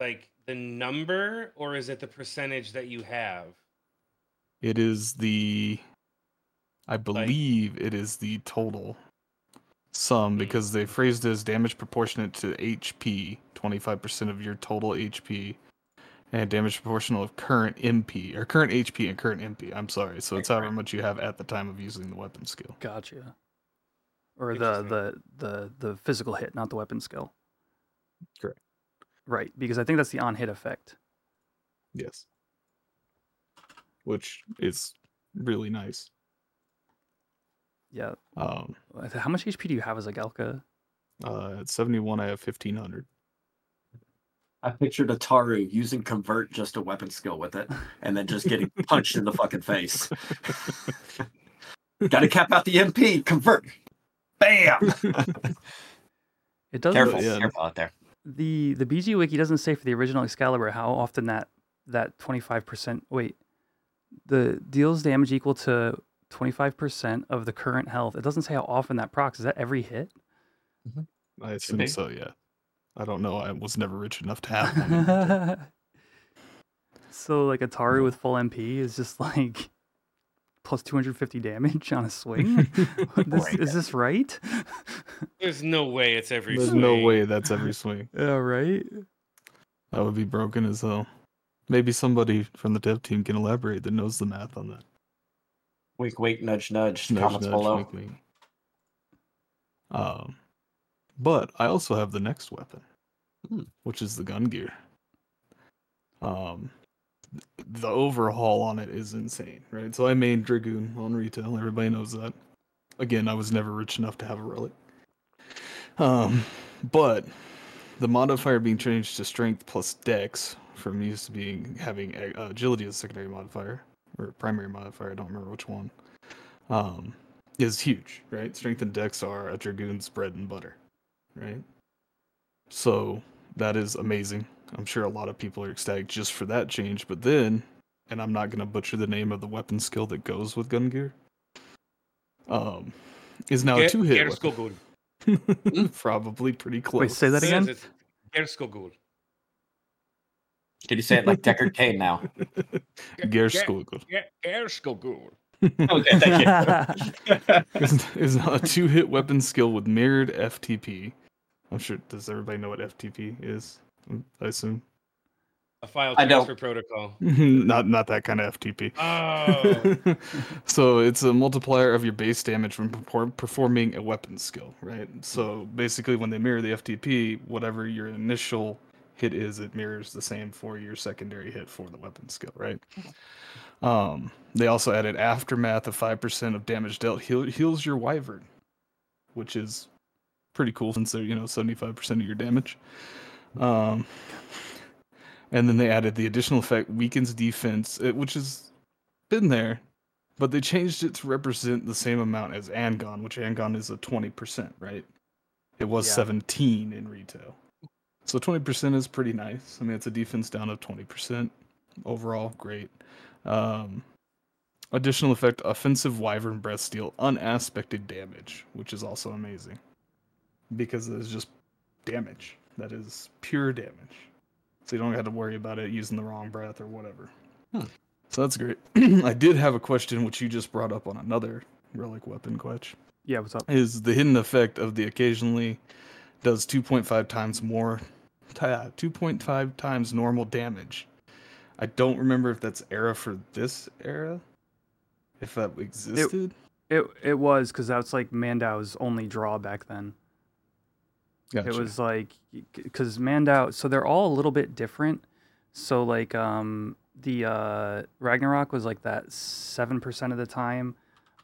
like the number or is it the percentage that you have? It is the, I believe it is the total sum because they phrased it as damage proportionate to HP, 25% of your total HP, and damage proportional of current MP, or current HP and current MP. I'm sorry. So it's however much you have at the time of using the weapon skill. Gotcha. Or the, the the the physical hit, not the weapon skill. Correct. Right, because I think that's the on hit effect. Yes. Which is really nice. Yeah. Um, How much HP do you have as a Galka? uh, at 71, I have 1500. I pictured a Taru using convert just a weapon skill with it, and then just getting punched in the fucking face. Got to cap out the MP. Convert. Bam. It does careful, yeah. careful out there. The the BG wiki doesn't say for the original Excalibur how often that that 25% wait the deals damage equal to 25% of the current health. It doesn't say how often that procs. Is that every hit? Mm-hmm. I assume be. so, yeah. I don't know. I was never rich enough to have one. so like Ataru with full MP is just like plus 250 damage on a swing. this, Right. is this right? There's no way it's every. There's no way that's every swing. yeah, right. That would be broken as hell. Maybe somebody from the dev team can elaborate that knows the math on that. Wink, wink, nudge, nudge. Nudge, Comments nudge, below. wink, wink. Um, but I also have the next weapon, Hmm. which is the Gungnir. Um, th- the overhaul on it is insane, right? So I made Dragoon on retail. Everybody knows that. Again, I was never rich enough to have a relic. Um, but the modifier being changed to strength plus dex from used to being having agility as a secondary modifier or primary modifier. I don't remember which one. Um, is huge, right? Strength and dex are a dragoon's bread and butter, right? So that is amazing. I'm sure a lot of people are ecstatic just for that change. But then, and I'm not gonna butcher the name of the weapon skill that goes with Gungnir. Um, is now a two hit. Geirskogul. Probably pretty close. Wait, say that again? Geirskogul. Can you say it like Deckard Cain now? Geirskogul. Ger- Geirskogul. Okay, thank you. is, is a two hit weapon skill with mirrored FTP. I'm sure. Does everybody know what FTP is? I assume. A file I don't. transfer protocol. not not that kind of FTP. Oh. so it's a multiplier of your base damage when perform, performing a weapon skill, right? So basically, when they mirror the FTP, whatever your initial hit is, it mirrors the same for your secondary hit for the weapon skill, right? Um, they also added aftermath of five percent of damage dealt heal, heals your wyvern, which is pretty cool since they're you know seventy five percent of your damage. Um, and then they added the additional effect weakens defense, uh, which has been there, but they changed it to represent the same amount as Angon, which Angon is a 20%, right? It was Yeah. 17 in retail. So 20% is pretty nice. I mean, it's a defense down of 20%. Overall, great. Um, additional effect offensive wyvern breath steal unaspected damage, which is also amazing because it's just damage. That is pure damage. So you don't have to worry about it using the wrong breath or whatever. Hmm. So that's great. I did have a question which you just brought up on another relic weapon Kwech. yeah, what's up? Is the hidden effect of the occasionally does 2.5 times more ta- 2.5 times normal damage. I don't remember if that's era for this era. If that existed. It it was because that's like Mandau's only draw back then. Gotcha. It was like because Mandau, so they're all a little bit different. So like um the uh Ragnarok was like that seven percent of the time,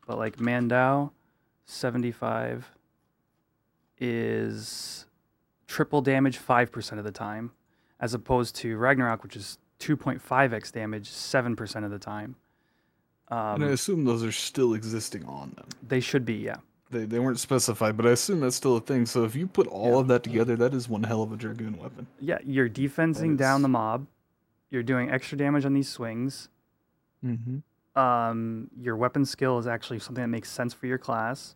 but like Mandau, seventy five is triple damage five percent of the time, as opposed to Ragnarok, which is two point five x damage seven percent of the time. and I Um, assume those are still existing on them. they should be, yeah. They they weren't specified, but I assume that's still a thing. So if you put all Yeah. of that together, that is one hell of a dragoon weapon. Yeah, you're defensing down the mob. You're doing extra damage on these swings. Mm-hmm. Um, your weapon skill is actually something that makes sense for your class,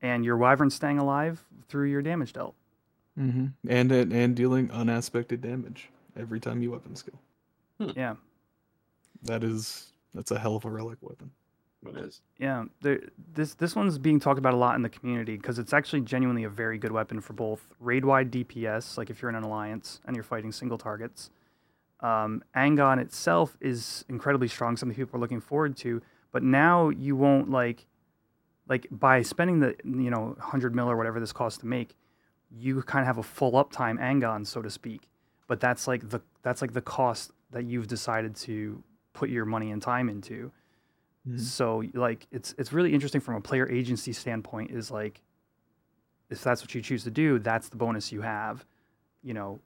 and your wyvern staying alive through your damage dealt. Mm-hmm. And and and dealing unaspected damage every time you weapon skill. Yeah, That is that's a hell of a relic weapon. Yeah. There, this this one's being talked about a lot in the community because it's actually genuinely a very good weapon for both raid wide DPS, like if you're in an alliance and you're fighting single targets. Um, Angon itself is incredibly strong, something people are looking forward to. But now you won't like, like by spending the you know 100 mil or whatever this costs to make, you kind of have a full uptime Angon, so to speak. But that's like the that's like the cost that you've decided to put your money and time into. Mhm. So like it's it's really interesting from a player agency standpoint is like if that's what you choose to do, that's the bonus you have. You know,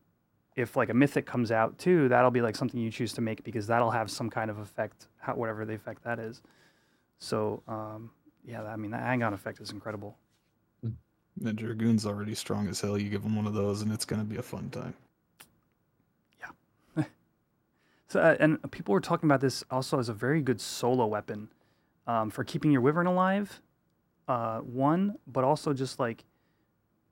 if like a mythic comes out too, that'll be like something you choose to make because that'll have some kind of effect, how, whatever the effect that is. So um, yeah, I mean that Angon effect is incredible. The dragoon's already strong as hell. You give him one of those, and it's gonna be a fun time. So uh, and people were talking about this also as a very good solo weapon um, for keeping your wyvern alive. Uh, one, but also just like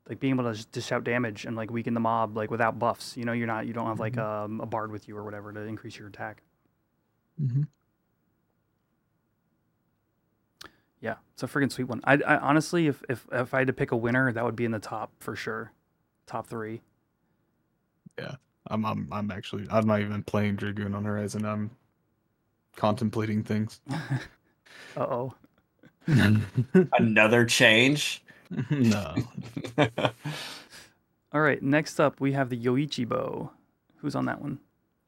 like being able to dish out damage and like weaken the mob like without buffs. You know, you're not you don't have like Mhm. um, a bard with you or whatever to increase your attack. Mm-hmm. Yeah, it's a freaking sweet one. I, I honestly, if, if if I had to pick a winner, that would be in the top for sure, top three. I'm I'm I'm actually I'm not even playing Dragoon on Horizon. I'm contemplating things. Uh oh. Another change. no. All right, next up we have the Yoichi bow. Who's on that one?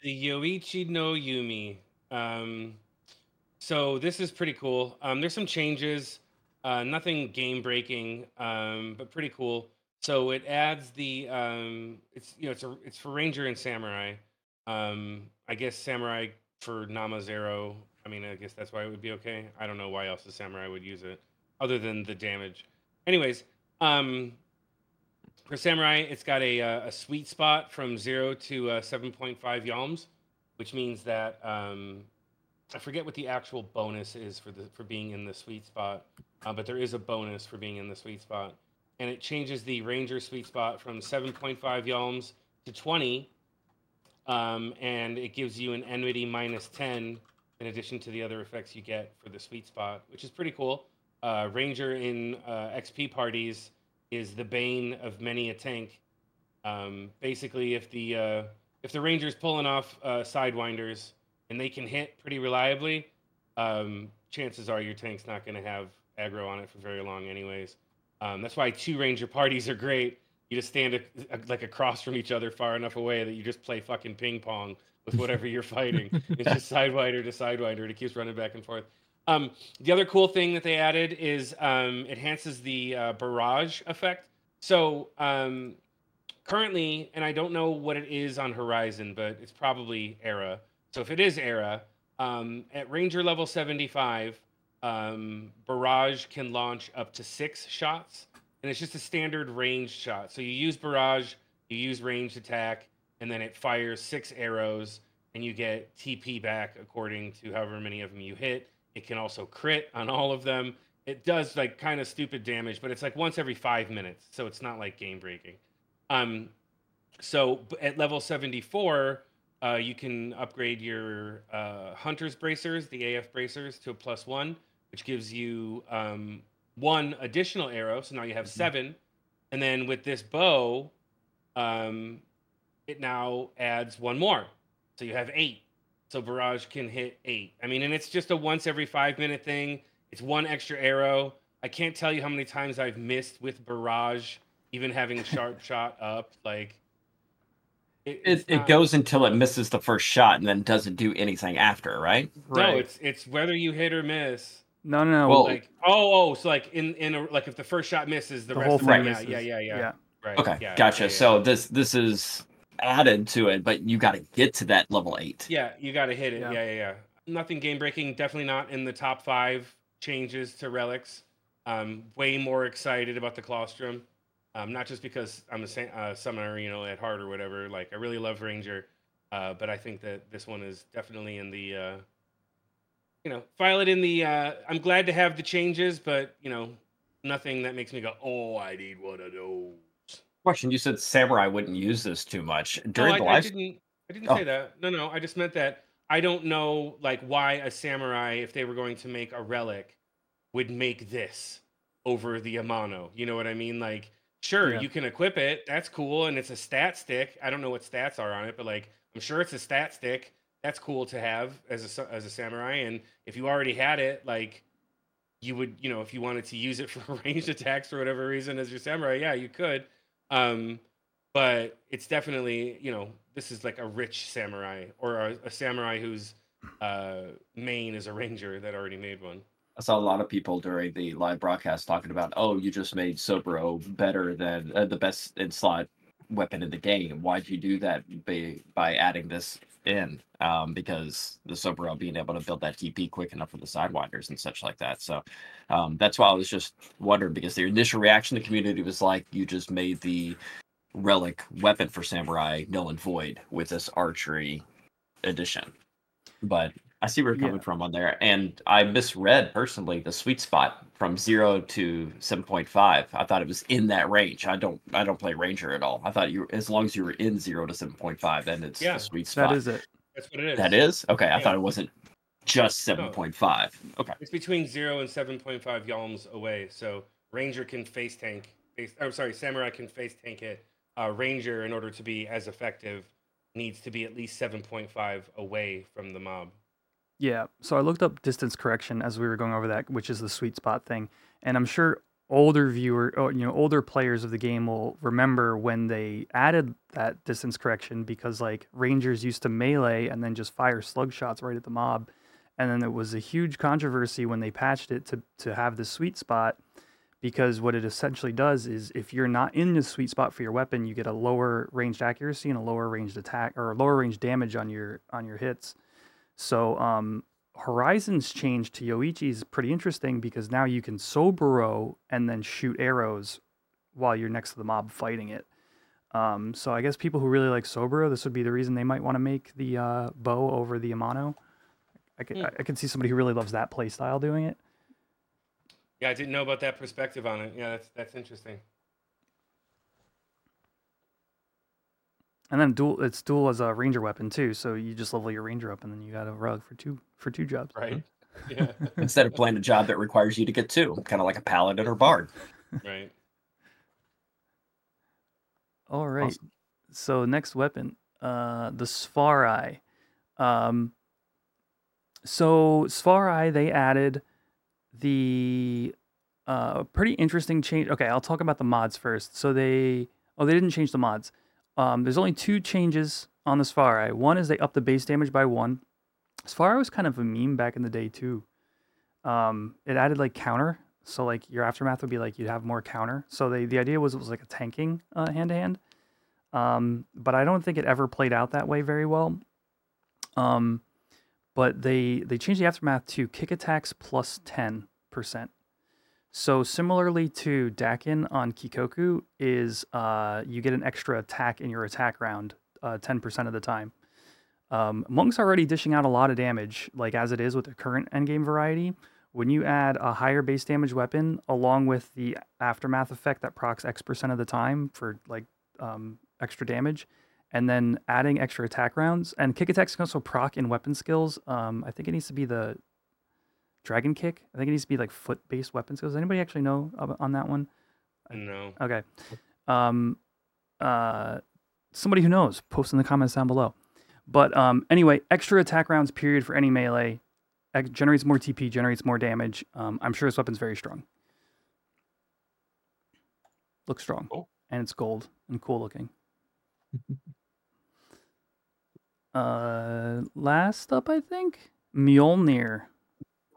The Yoichi no Yumi. Um, so this is pretty cool. Um, there's some changes, uh, nothing game breaking, um, but pretty cool. So it adds the um, it's you know it's a, it's for ranger and samurai. Um, I guess samurai for Namas Arrow. I mean, I guess that's why it would be okay. I don't know why else the samurai would use it, other than the damage. Anyways, um, for samurai, it's got a, uh, a sweet spot from zero to uh, 7.5 yalms, which means that um, I forget what the actual bonus is for the for being in the sweet spot, uh, but there is a bonus for being in the sweet spot, and it changes the ranger sweet spot from 7.5 yalms to 20, um, and it gives you an enmity minus 10 in addition to the other effects you get for the sweet spot, which is pretty cool. Uh, ranger in uh, XP parties is the bane of many a tank. Um, basically, if the uh, if the ranger's pulling off uh, sidewinders and they can hit pretty reliably, um, chances are your tank's not going to have aggro on it for very long, anyways. Um, that's why two ranger parties are great. You just stand a, a- like across from each other far enough away that you just play fucking ping pong with whatever you're fighting. It's just sidewinder to sidewinder, and it keeps running back and forth. Um, the other cool thing that they added is um, enhances the uh, barrage effect. So um, currently, and I don't know what it is on Horizon, but it's probably Era. So if it is Era, um, at Ranger level 75, um, Barrage can launch up to six shots, and it's just a standard ranged shot. So you use Barrage, you use ranged attack, and then it fires six arrows, and you get TP back according to however many of them you hit. It can also crit on all of them. It does like kind of stupid damage, but it's like once every five minutes, so it's not like game breaking. Um, so at level 74, uh, you can upgrade your uh, hunter's bracers, the AF bracers, to a plus one, which gives you um, one additional arrow. So now you have seven. And then with this bow, um, it now adds one more. So you have eight. So barrage can hit eight. I mean, and it's just a once every five minute thing. It's one extra arrow. I can't tell you how many times I've missed with barrage, even having sharp shot up. Like it, It, it's it goes until it misses the first shot and then doesn't do anything after, right? Right. No, it's it's whether you hit or miss. No, no, no. Well, Like oh oh, so like in in a, like if the first shot misses, the, the rest whole of thing it, yeah, misses. yeah yeah yeah yeah. right Okay, yeah, gotcha. yeah, yeah. So this this is added to it, but you got to get to that level eight. Yeah, you got to hit it. Yeah. Yeah. yeah, yeah, Nothing game breaking. Definitely not in the top five changes to relics. Um, way more excited about the Claustrum. Um, not just because I'm a sa- uh, summoner, you know, at heart or whatever. Like I really love Ranger, uh, but I think that this one is definitely in the, uh, you know, file it in the. Uh, I'm glad to have the changes, but you know, nothing that makes me go, oh, I need one of those. Question: You said samurai wouldn't use this too much during I, the I live. didn't. I didn't Oh. say that. No, no. I just meant that I don't know, like, why a samurai, if they were going to make a relic, would make this over the Amano. You know what I mean? Like, sure, Yeah. you can equip it. That's cool, and it's a stat stick. I don't know what stats are on it, but like, I'm sure it's a stat stick. That's cool to have as a as a samurai. And if you already had it, like, you would, you know, if you wanted to use it for ranged attacks for whatever reason as your samurai, yeah, you could. Um, but it's definitely you know this is like a rich samurai or a, a samurai whose uh main is a ranger that already made one I saw a lot of people during the live broadcast talking about, "Oh, you just made Soboro better than uh, the best in slot weapon in the game. Why'd you do that by by adding this in? Um, because the Soboro being able to build that TP quick enough for the sidewinders and such like that. So um, that's why I was just wondering because the initial reaction the community was like, you just made the relic weapon for samurai null and void with this archery edition. But I see where you're coming Yeah. from on there, and I misread personally the sweet spot from zero to seven point five. I thought it was in that range. I don't, I don't play ranger at all. I thought you, as long as you were in zero to seven point five, then it's Yeah. the sweet spot. That is it. That's what it is. That is okay. I thought it wasn't just seven point five. Okay. It's between zero and seven point five yalms away. So ranger can face tank. Face, I'm sorry, samurai can face tank it. Uh, ranger, in order to be as effective, needs to be at least seven point five away from the mob. Yeah. So I looked up distance correction as we were going over that, which is the sweet spot thing, and I'm sure older viewer, or, you know, older players of the game will remember when they added that distance correction because like rangers used to melee and then just fire slug shots right at the mob, and then it was a huge controversy when they patched it to to have the sweet spot because what it essentially does is if you're not in the sweet spot for your weapon, you get a lower ranged accuracy and a lower ranged attack or lower range damage on your on your hits. So um, Horizon's change to Yoichi is pretty interesting because now you can Soboro and then shoot arrows while you're next to the mob fighting it. Um, so I guess people who really like Soboro, this would be the reason they might want to make the uh, bow over the Amano. I could, Hmm. I could see somebody who really loves that play style doing it. Yeah, I didn't know about that perspective on it. Yeah, that's that's interesting. And then dual, it's dual as a ranger weapon too. So you just level your ranger up, and then you got a rug for two for two jobs. Right. Yeah. Instead of playing a job that requires you to get two, kind of like a paladin or bard. right. All right. Awesome. So next weapon, uh, the Spharai. Um, so Spharai, they added the uh, pretty interesting change. Okay, I'll talk about the mods first. So they, oh, they didn't change the mods. Um, there's only two changes on the Spharai. One is they up the base damage by one. Spharai was kind of a meme back in the day too. Um, it added like counter, so like your aftermath would be like you'd have more counter. So they the idea was it was like a tanking hand to hand. But I don't think it ever played out that way very well. Um, but they they changed the aftermath to kick attacks plus ten percent. So similarly to Daken on Kikoku, is uh, you get an extra attack in your attack round uh, ten percent of the time. Um, Monk's already dishing out a lot of damage, like as it is with the current endgame variety. When you add a higher base damage weapon along with the aftermath effect that procs X percent of the time for like um, extra damage, and then adding extra attack rounds and kick attacks can also proc in weapon skills. Um, I think it needs to be the dragon kick. I think it needs to be like foot based weapons. Does Anybody actually know on that one? No. Okay. Um, uh, somebody who knows, post in the comments down below. But um, anyway, extra attack rounds period for any melee ex- generates more TP, generates more damage. Um, I'm sure this weapon's very strong. Looks strong, Cool. and it's gold and cool looking. uh, last up, I think Mjolnir.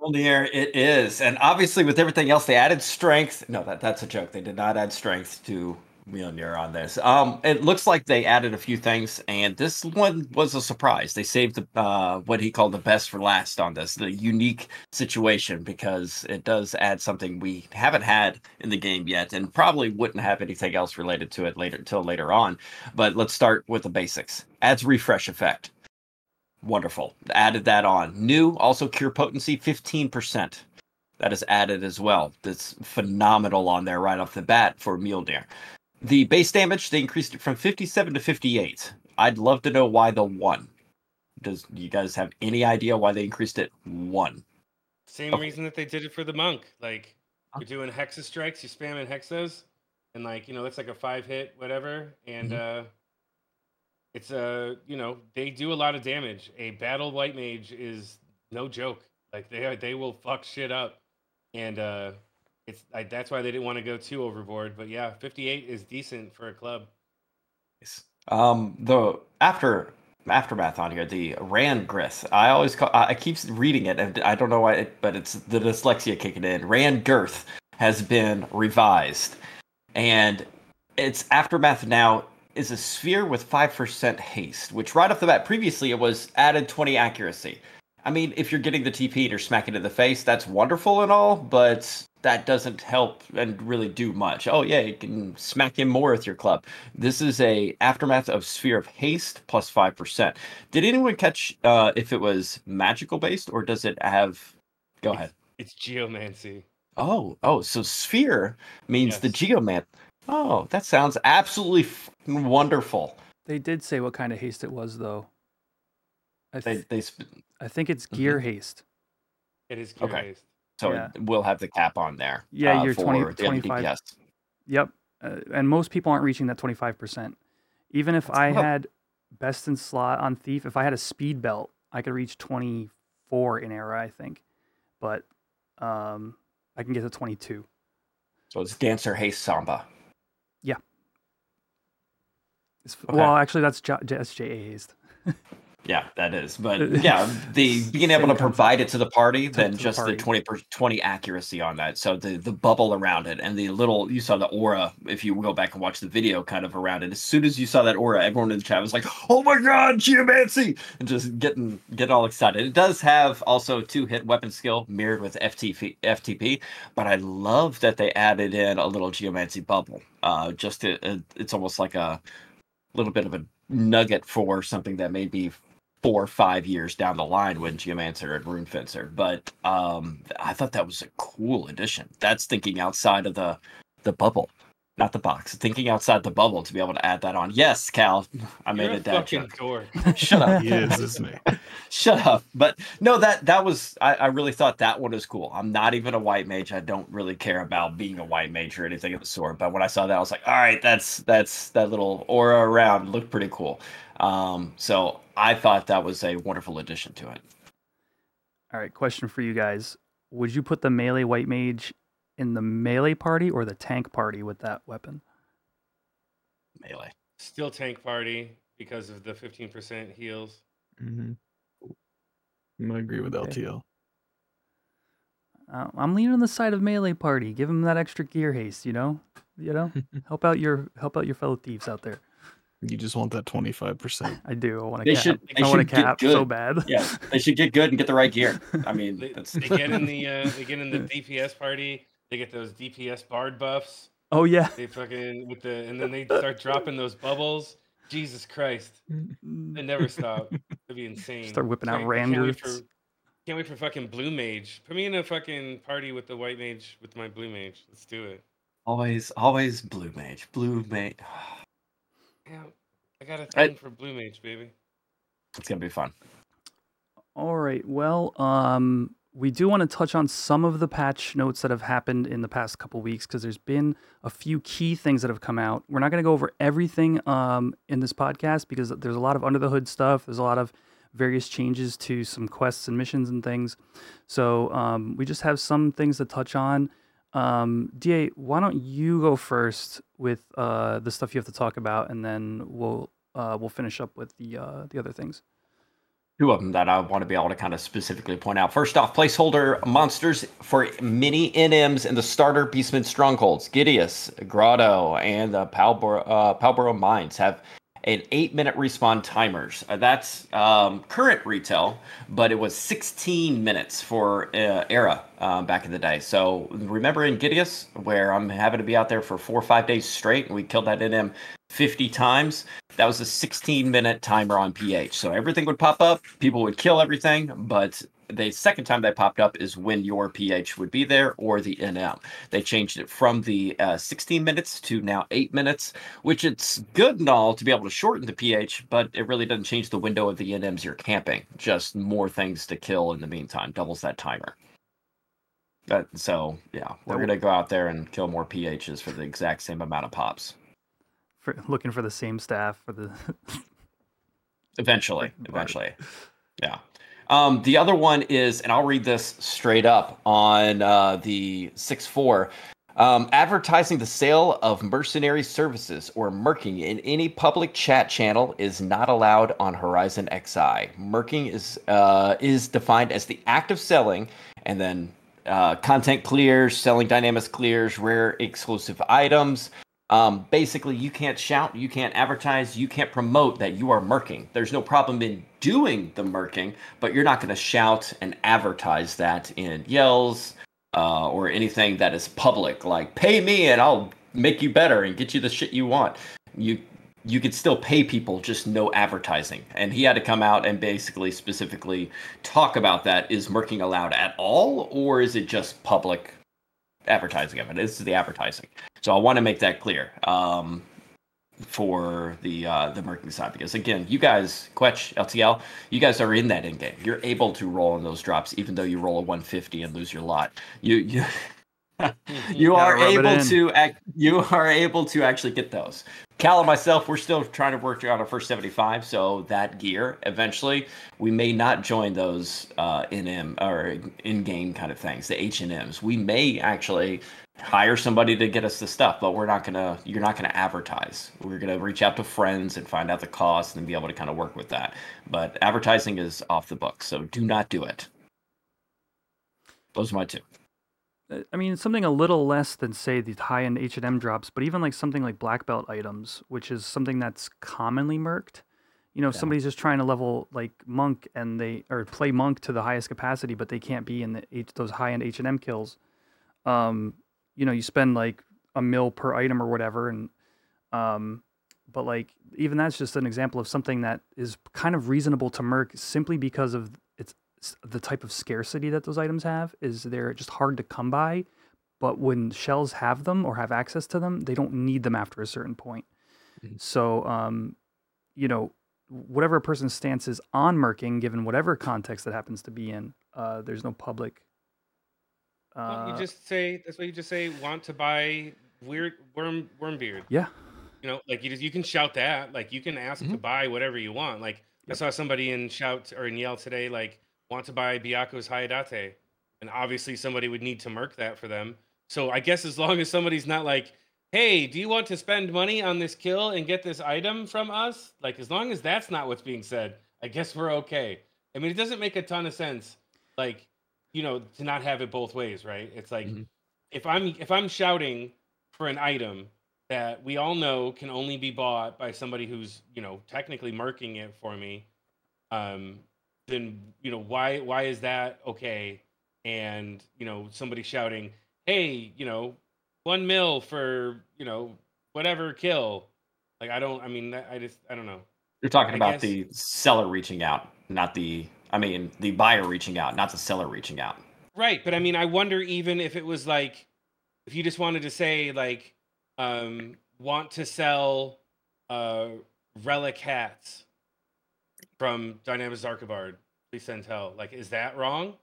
Mjolnir, it is, and obviously with everything else, they added strength. No, that that's a joke. They did not add strength to Mjolnir on this. Um, it looks like they added a few things, and this one was a surprise. They saved the uh, what he called the best for last on this, the unique situation, because it does add something we haven't had in the game yet, and probably wouldn't have anything else related to it later until later on. But let's start with the basics. Adds refresh effect. Wonderful. Added that on. New, also cure potency 15%. That is added as well. That's phenomenal on there right off the bat for Mjolnir. The base damage, they increased it from 57 to 58. I'd love to know why the one. Does you guys have any idea why they increased it one? Same Okay. reason that they did it for the monk. Like you're doing hexa strikes, you're spamming hexas, and like you know that's like a five hit whatever, and uh, it's a you know they do a lot of damage. A battle white mage is no joke. Like they are, they will fuck shit up, and uh, it's I, that's why they didn't want to go too overboard. But yeah, 58 is decent for a club. Um, the after aftermath on here, the Randgrith. I always call. I keep reading it, and I don't know why, it, but it's the dyslexia kicking in. Rand Girth has been revised, and its aftermath now is a sphere with five percent haste, which right off the bat, previously it was added twenty accuracy. I mean, if you're getting the TP and you're smacking it in the face, that's wonderful and all, but that doesn't help and really do much. Oh yeah, you can smack him more with your club. This is a aftermath of Sphere of Haste plus five percent. Did anyone catch uh, if it was magical based or does it have? Go ahead. It's geomancy. Oh, oh, so Sphere means the Yes. Geoman. Oh, that sounds absolutely f- wonderful. They did say what kind of haste it was, though. I, th- they sp- I think it's gear haste. It is gear Okay. based. so Yeah. it will have the cap on there. Yeah, uh, you're for 20 25 DPS. Yep. Uh, and most people aren't reaching that 25%. Even if That's I low. had best in slot on Thief, if I had a speed belt, I could reach 24 in era, I think. But um, I can get to 22. So it's Dancer Haste Samba. It's, Okay. Well, actually, that's J- that's JA haste. Yeah, that is. But yeah, the being able to provide it to the party, To- then to the just the party. 20 per, 20 accuracy on that. So the the bubble around it and the little you saw the aura if you go back and watch the video kind of around it. As soon as you saw that aura, everyone in the chat was like, "Oh my god, geomancy!" and just getting getting all excited. It does have also two hit weapon skill mirrored with FTP FTP, but I love that they added in a little geomancy bubble. Uh just to, uh, it's almost like a little bit of a nugget for something that may be four or five years down the line when Geomancer and Rune Fencer. But um, I thought that was a cool addition. That's thinking outside of the the bubble, not the box. Thinking outside the bubble to be able to add that on. Yes, Cal, I made You're a a dad fucking joke. dork. Shut up. He is, isn't? Shut up. But no, that that was I, I really thought that one was cool. I'm not even a white mage. I don't really care about being a white mage or anything of the sort. But when I saw that, I was like, all right, that's that's that little aura around looked pretty cool. Um, so I thought that was a wonderful addition to it. All right, question for you guys. Would you put the melee white mage in the melee party or the tank party with that weapon? Melee. Still tank party because of the 15% heals. Mm-hmm. I agree with Okay. LTL. Uh, I'm leaning on the side of melee party. Give him that extra gear haste, you know? You know? help out your help out your fellow thieves out there. You just want that 25%. I do. I want They to cap. should- they I want to should get cap so bad. Yeah, they should get good and get the right gear. I mean, They, that's they get in the uh, they get in the DPS party. They get those DPS bard buffs. Oh yeah. They fucking with the and then they start dropping those bubbles. Jesus Christ, they never stop. That'd be insane. Start whipping out Can't- I Can't wait, for, can't wait for fucking blue mage. Put me in a fucking party with the white mage with my blue mage. Let's do it. always always blue mage. Blue mage. Yeah, I got a thing for blue mage, baby. It's gonna be fun. All right. Well, um, we do want to touch on some of the patch notes that have happened in the past couple weeks because there's been a few key things that have come out. We're not going to go over everything um, in this podcast because there's a lot of under the hood stuff. There's a lot of various changes to some quests and missions and things. So um, we just have some things to touch on. Um, Da, why don't you go first with uh, the stuff you have to talk about, and then we'll uh, we'll finish up with the uh, the other things. two of them that I want to be able to kind of specifically point out. First off, placeholder monsters for mini NMs in the starter Beastman strongholds. Giddeus, Grotto, and the Palborough, uh, Palborough Mines have an eight minute respawn timers. Uh, that's um, current retail, but it was 16 minutes for uh, Era uh, back in the day. So remember in Giddeus, where I'm having to be out there for four or five days straight, and we killed that NM 50 times. That was a 16 minute timer on PH. So everything would pop up, people would kill everything, but the second time they popped up is when your PH would be there or the NM. They changed it from the uh, 16 minutes to now 8 minutes, which it's good and all to be able to shorten the PH, but it really doesn't change the window of the NMs you're camping. Just more things to kill in the meantime, doubles that timer. That, so, yeah, we're going to go out there and kill more PHs for the exact same amount of pops. For looking for the same staff for the Eventually, eventually. Yeah. Um, the other one is, and I'll read this straight up on uh, the 6 4. Um, advertising the sale of mercenary services or merking in any public chat channel is not allowed on Horizon XI. Merking is uh, is defined as the act of selling and then uh, content clears, selling dynamics clears, rare exclusive items, um, basically, you can't shout, you can't advertise, you can't promote that you are merking. There's no problem in doing the merking, but you're not going to shout and advertise that in yells, uh, or anything that is public, like pay me and I'll make you better and get you the shit you want. You you could still pay people, just no advertising. And he had to come out and basically specifically talk about that. Is merking allowed at all, or is it just public advertising of it? This is the advertising. So I want to make that clear. Um, for the uh, the merking side because again, you guys, Kwech, LTL, you guys are in that in game. You're able to roll in those drops, even though you roll a 150 and lose your lot. You you you are able to act, you are able to actually get those. Cal and myself, we're still trying to work on our first 75, so that gear eventually we may not join those uh, in or in game kind of things, the H and M's. We may actually hire somebody to get us the stuff, but we're not gonna. You're not gonna advertise. We're gonna reach out to friends and find out the cost and be able to kind of work with that. But advertising is off the book, so do not do it. Those are my two. Uh, I mean, something a little less than say the high-end H&M drops, but even like something like black belt items, which is something that's commonly merked. You know, Yeah. somebody's just trying to level like monk and they or play monk to the highest capacity, but they can't be in the H, those high-end H&M kills. Um, you know, you spend like a mil per item or whatever, and um, but like even that's just an example of something that is kind of reasonable to merc simply because of the type of scarcity that those items have is they're just hard to come by but when shells have them or have access to them they don't need them after a certain point Mhm. so um you know whatever a person's stance is on merking given whatever context that happens to be in uh there's no public uh, you just say that's what you just say. Want to buy weird worm worm beard? yeah You know, like you just you can shout that. Like you can ask to buy whatever you want. Like I saw somebody in shout or in yell today, like want to buy Byakko's Haidate, and obviously somebody would need to merc that for them. So I guess as long as somebody's not like, hey, do you want to spend money on this kill and get this item from us? Like as long as that's not what's being said, I guess we're okay. I mean, it doesn't make a ton of sense, like you know, to not have it both ways, right? It's like Mhm. if I'm if I'm shouting for an item that we all know can only be bought by somebody who's you know technically marking it for me um then you know why why is that okay and you know somebody shouting hey you know one mil for you know whatever kill like i don't i mean i just i don't know You're talking I about guess- the seller reaching out, not the. I mean, the buyer reaching out, not the seller reaching out. Right, but I mean, I wonder even if it was like, if you just wanted to say like, um, want to sell, uh, relic hats from Dynamis Xarcabard, please send tell. Like, is that wrong?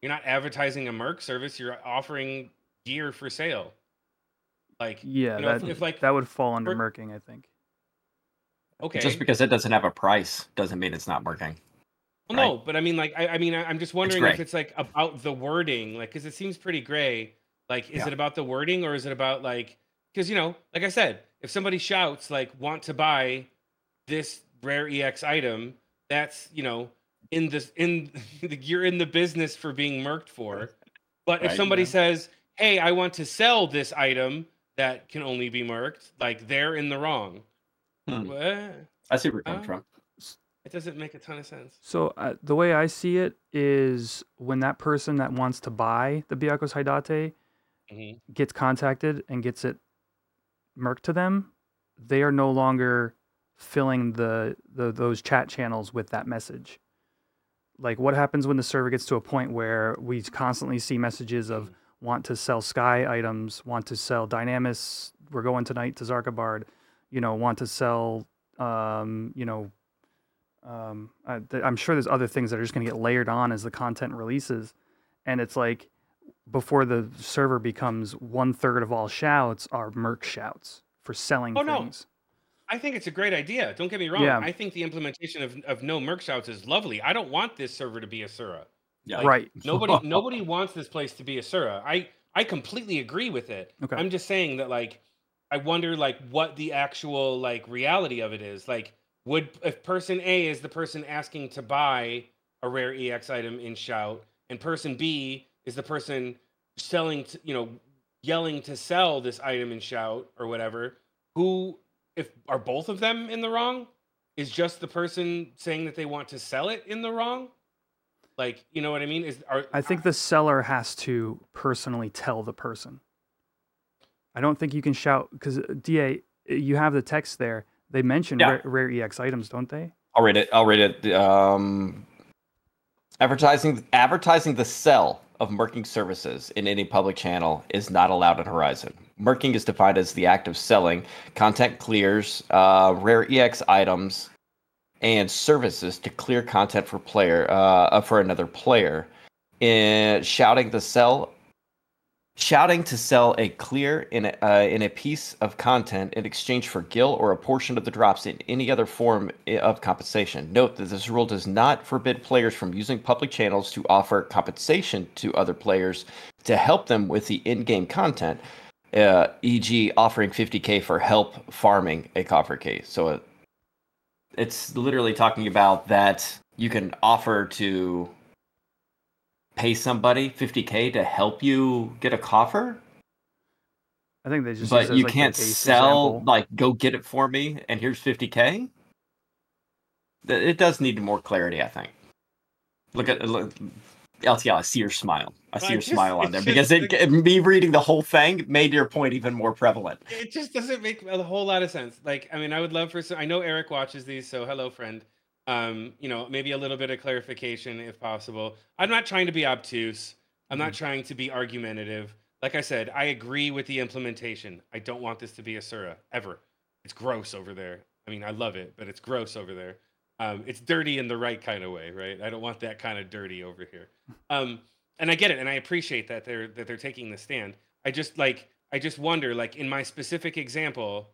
You're not advertising a merc service. You're offering gear for sale. Like, yeah you know, if, that, if like, that would fall under merc- merking i think okay, Just because it doesn't have a price doesn't mean it's not working. Well, no, but I mean, like, I, I mean, I, I'm just wondering if it's like about the wording, like, because it seems pretty gray. Like, is Yeah. it about the wording or is it about like, because you know, like I said, if somebody shouts like, "Want to buy this rare EX item," that's you know, in this in the you're in the business for being merked for. But if somebody yeah. says, "Hey, I want to sell this item that can only be merked," like they're in the wrong. Hmm. What? I see where you're coming Uh, from. It doesn't make a ton of sense. So uh, the way I see it is when that person that wants to buy the Byakko's Haidate hmm gets contacted and gets it merked to them, they are no longer filling the, the those chat channels with that message. Like what happens when the server gets to a point where we constantly see messages of want to sell sky items, want to sell Dynamis, we're going tonight to Xarcabard, you know, want to sell um, you know, um, I, th- I'm sure there's other things that are just going to get layered on as the content releases, and it's like before the server becomes one third of all shouts are merc shouts for selling Oh, things. I think it's a great idea. Don't get me wrong. Yeah. I think the implementation of, of no merc shouts is lovely. I don't want this server to be Asura. Yeah. Like, right. Nobody nobody wants this place to be Asura. I I completely agree with it. Okay. I'm just saying that like I wonder like what the actual like reality of it is. Like would if person A is the person asking to buy a rare EX item in shout and person B is the person selling to, you know yelling to sell this item in shout or whatever, who if are both of them in the wrong? Is just the person saying that they want to sell it in the wrong? Like, you know what I mean? Is are I think the seller has to personally tell the person. I don't think you can shout because Da, you have the text there. They mention Yeah. rare, rare EX items, don't they? I'll read it. I'll read it. Um, advertising advertising the sell of merking services in any public channel is not allowed on Horizon. Merking is defined as the act of selling content clears, uh, rare EX items, and services to clear content for player uh, for another player. In shouting the sell shouting to sell a clear in a, uh, in a piece of content in exchange for gil or a portion of the drops in any other form of compensation. Note that this rule does not forbid players from using public channels to offer compensation to other players to help them with the in-game content, uh, e.g., offering 50k for help farming a coffer case. So it, it's literally talking about that you can offer to pay somebody 50k to help you get a coffer I think they just. but you like, can't sell example. like go get it for me and here's 50k it does need more clarity i think look at look LTL, I see your smile. I see Well, your just- smile on it's there just because it, like- me reading the whole thing made your point even more prevalent. it just doesn't make a whole lot of sense. Like, I mean, I would love for some. I know Eric watches these, so hello, friend. Um, you know, maybe a little bit of clarification if possible. I'm not trying to be obtuse. I'm not trying to be argumentative. Like I said, I agree with the implementation. I don't want this to be Asura ever. It's gross over there. I mean, I love it, but it's gross over there. Um, it's dirty in the right kind of way, right? I don't want that kind of dirty over here. Um, and I get it, and I appreciate that they're that they're taking the stand. I just like I just wonder, like in my specific example,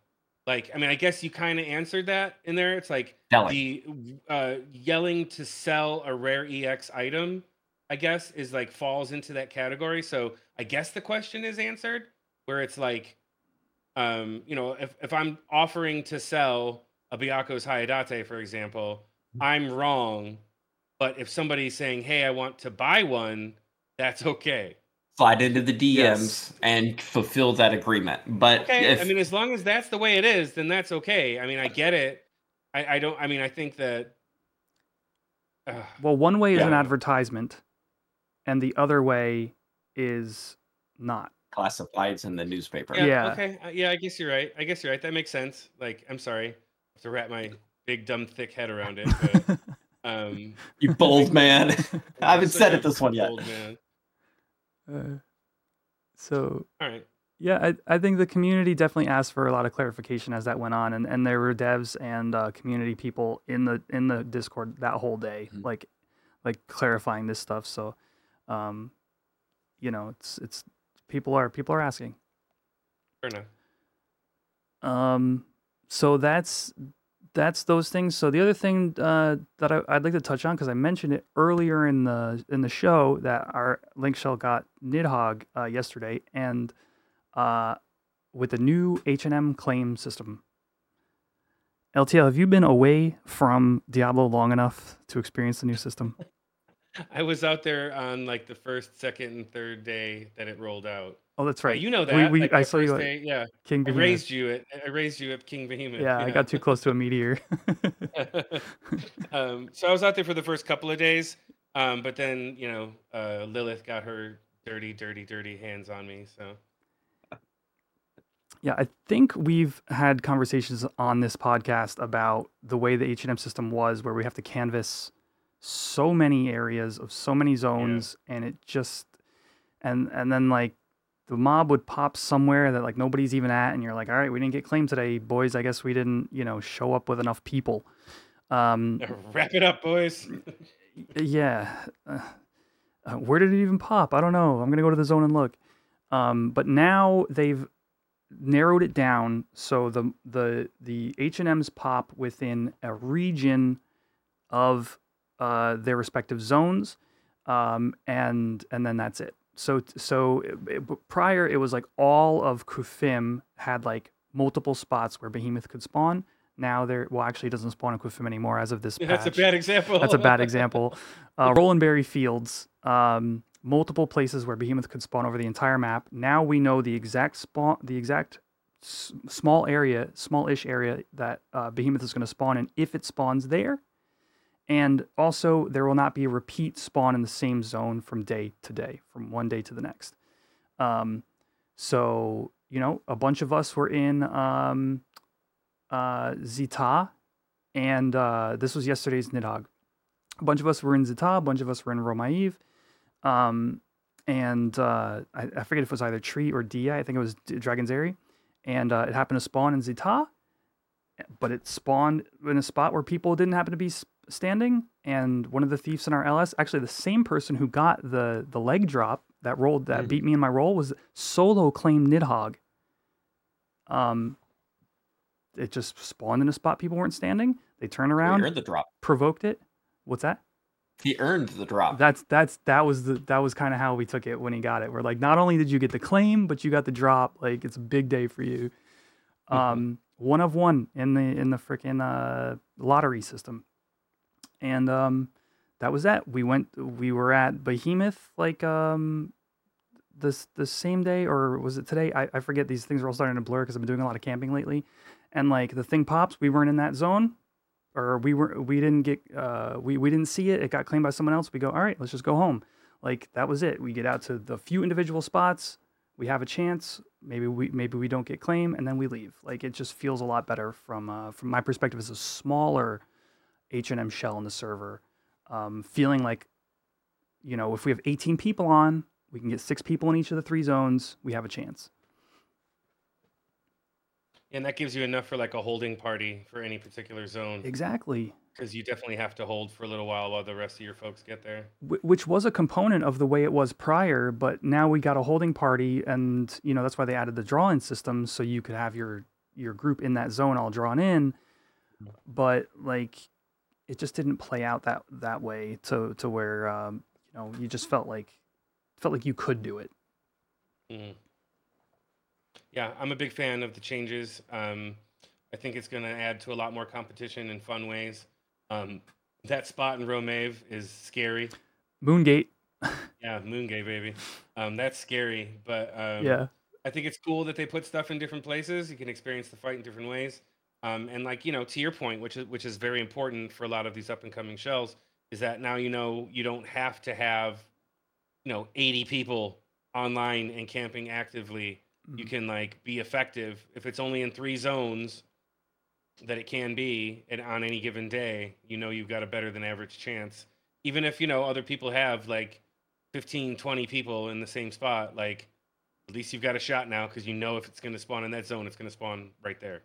like I mean, I guess you kind of answered that in there. It's like Selling. the uh, yelling to sell a rare EX item, I guess, is like falls into that category. So I guess the question is answered, where it's like, um, you know, if if I'm offering to sell a Byakko's Haidate, for example, I'm wrong. But if somebody's saying, "Hey, I want to buy one," that's okay. Slide into the DMs Yes. and fulfill that agreement. But Okay, if, I mean, as long as that's the way it is, then that's okay. I mean, I get it. I, I don't. I mean, I think that. Uh, Well, one way is an advertisement, and the other way is not. classifieds in the newspaper. yeah, Yeah. Okay. uh, Yeah, I guess you're right. I guess you're right. That makes sense. Like, I'm sorry I have to wrap my big dumb thick head around it. But, um, You bold man. I haven't said it this one yet. bold man. Uh, so All right. yeah, I, I think the community definitely asked for a lot of clarification as that went on, and, and there were devs and uh, community people in the in the Discord that whole day, Mhm. like like clarifying this stuff. So, um, you know, it's it's people are people are asking. Fair enough. Um, so that's that's those things. So the other thing uh, that I, I'd like to touch on because I mentioned it earlier in the in the show that our link shell got Nidhogg uh, yesterday, and uh, with the new H and M claim system. LTL, have you been away from Diablo long enough to experience the new system? I was out there on like the first, second, and third day that it rolled out. Oh, that's Uh, right. you know that. we- like, I saw you day- yeah. King I raised you at I raised you at King Behemoth. Yeah, I got too close to a meteor. um, so I was out there for the first couple of days, um, but then you know uh, Lilith got her dirty, dirty, dirty hands on me. So Yeah, I think we've had conversations on this podcast about the way the H&M system was where we have to canvas so many areas of so many zones and it just and and then like the mob would pop somewhere that like nobody's even at and you're like, "All right, we didn't get claimed today, boys. I guess we didn't, you know, show up with enough people." Um wrap it up, boys. yeah. Uh, uh, where did it even pop? I don't know. I'm gonna go to the zone and look. Um, but now they've narrowed it down so the the the H and M's pop within a region of uh, their respective zones, um, and and then that's it. So so it- it- prior it was like all of Qufim had like multiple spots where Behemoth could spawn. Now there well actually it doesn't spawn in Qufim anymore as of this That's a bad example. That's a bad example. Uh, Rolanberry Fields, um, multiple places where Behemoth could spawn over the entire map. Now we know the exact spawn, the exact s- small area, small-ish area that uh, Behemoth is going to spawn in if it spawns there, And also, there will not be a repeat spawn in the same zone from day to day, from one day to the next. Um, so, you know, a bunch of us were in um, uh, Zi'Tah, and uh, this was yesterday's Nidhogg. A bunch of us were in Zi'Tah, a bunch of us were in Ro'Maeve. Um, and uh, I, I forget if it was either Tree or Dia. I think it was Dragon's Aery. And uh, it happened to spawn in Zi'Tah, but it spawned in a spot where people didn't happen to be s- standing. And one of the thieves in our LS, actually the same person who got the the leg drop that rolled that Mhm. beat me in my roll, was solo claim Nidhogg. Um, it just spawned in a spot people weren't standing. They turned He around, earned the drop. provoked it. What's that? He earned the drop. That's that's that was the that was kind of how we took it when he got it. We're like, not only did you get the claim, but you got the drop. Like it's a big day for you. Um, one of one in the in the freaking uh, lottery system, and um, that was that. We went. We were at Behemoth like um, this the same day or was it today? I, I forget. These things are all starting to blur because I've been doing a lot of camping lately, and like the thing pops. We weren't in that zone or we were we didn't get uh we, we didn't see it it got claimed by someone else we go all right let's just go home like that was it we get out to the few individual spots we have a chance maybe we maybe we don't get claim and then we leave like it just feels a lot better from uh from my perspective as a smaller h&m shell in the server um feeling like you know if we have 18 people on we can get six people in each of the three zones we have a chance And that gives you enough for like a holding party for any particular zone. exactly Because you definitely have to hold for a little while while the rest of your folks get there. Which was a component of the way it was prior, but now we got a holding party, and you know that's why they added the draw-in system, so you could have your your group in that zone all drawn in. But like, it just didn't play out that that way to to where um, you know you just felt like felt like you could do it. Mhm. Yeah, I'm a big fan of the changes. Um, I think it's going to add to a lot more competition in fun ways. Um, that spot in Ro'Maeve is scary. Moongate, Yeah, Moongate, baby. Um, that's scary, but um, yeah, I think it's cool that they put stuff in different places. You can experience the fight in different ways. Um, and like you know, to your point, which is which is very important for a lot of these up and coming shells, is that now you know you don't have to have, you know, 80 people online and camping actively. You Mhm. can like be effective if it's only in three zones that it can be, and on any given day, you know you've got a better than average chance. Even if you know other people have like 15, 20 people in the same spot, like at least you've got a shot now because you know if it's going to spawn in that zone, it's going to spawn right there.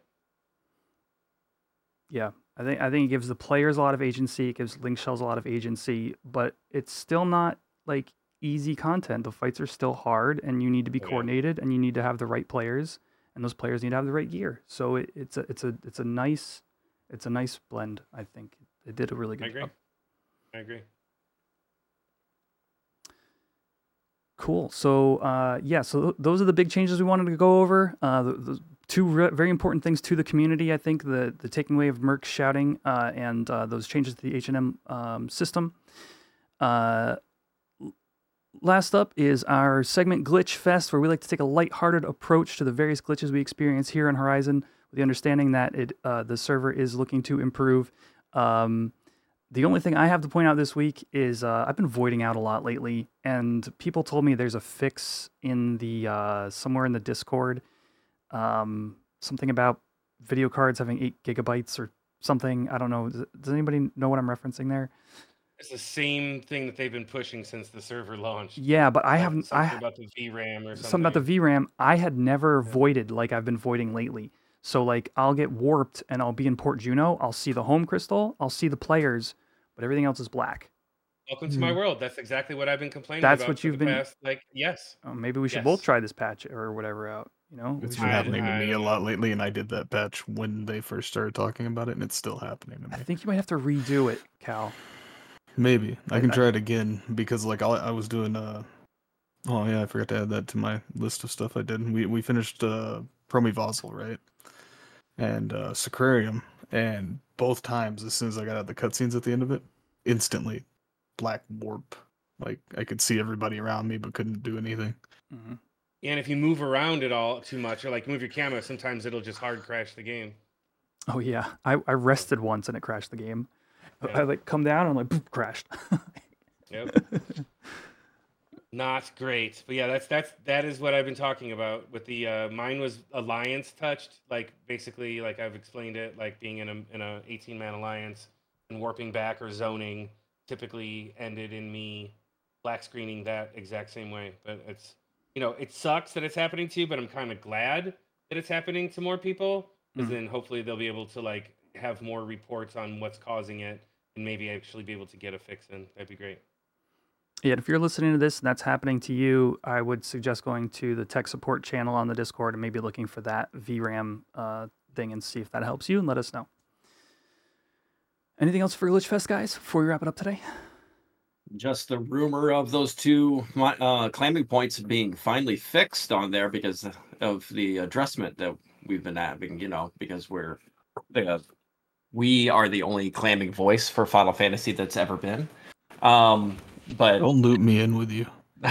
Yeah. I think I think it gives the players a lot of agency. It gives Link Shells a lot of agency, but it's still not like easy content. The fights are still hard, and you need to be Oh, yeah. coordinated, and you need to have the right players, and those players need to have the right gear. So it, it's a it's a it's a nice it's a nice blend. I think it did a really good I agree. job. I agree. Cool. So uh, yeah, so th- those are the big changes we wanted to go over. Uh, the, the two re- very important things to the community. I think the the taking away of Merc shouting uh, and uh, those changes to the H and M um, system. Uh, last up is our segment Glitch Fest, where we like to take a lighthearted approach to the various glitches we experience here on Horizon, with the understanding that it uh, the server is looking to improve. Um, the only thing I have to point out this week is uh, I've been voiding out a lot lately, and people told me there's a fix in the uh, somewhere in the Discord, um, something about video cards having eight gigabytes or something. I don't know. Does, does anybody know what I'm referencing there? It's the same thing that they've been pushing since the server launched. Yeah, but I haven't. something I about the VRAM or something. something about the VRAM. I had never voided like I've been voiding lately. So like I'll get warped and I'll be in Port Jeuno. I'll see the home crystal. I'll see the players, but everything else is black. Welcome to my world. That's exactly what I've been complaining That's about. what for you've the been- Past, like, yes. Oh, maybe we should both try this patch or whatever out. You know, We It's should- been happening to me a lot lately, and I did that patch when they first started talking about it, and it's still happening to I think you might have to redo it, Cal. Maybe I can I- try it again because like I, I was doing uh oh yeah I forgot to add that to my list of stuff I did. We we finished uh Promyvion-Vahzl right and uh Sacrarium and both times as soon as I got out the cutscenes at the end of it, instantly black warp. Like I could see everybody around me but couldn't do anything. Mhm. And if you move around at all too much or like move your camera, sometimes it'll just hard crash the game. Oh yeah, I, I rested once and it crashed the game, I like come down and like boop, crashed. Yep. Not great, but yeah, that's that's that is what I've been talking about with the uh, mine was alliance touched, like basically like I've explained it, like being in a in a 18 man alliance and warping back or zoning typically ended in me black screening that exact same way. But it's you know it sucks that it's happening to you, but I'm kind of glad that it's happening to more people because Mhm. then hopefully they'll be able to like have more reports on what's causing it and maybe actually be able to get a fix in. That'd be great. Yeah, if you're listening to this and that's happening to you, I would suggest going to the tech support channel on the Discord and maybe looking for that VRAM uh, thing and see if that helps you and let us know. Anything else for Glitchfest, guys, before we wrap it up today? Just the rumor of those two uh, clamming points being finally fixed on there because of the addressment that we've been having, you know, because we're the we are the only clamming voice for Final Fantasy that's ever been. Um, but Don't loop me in with you.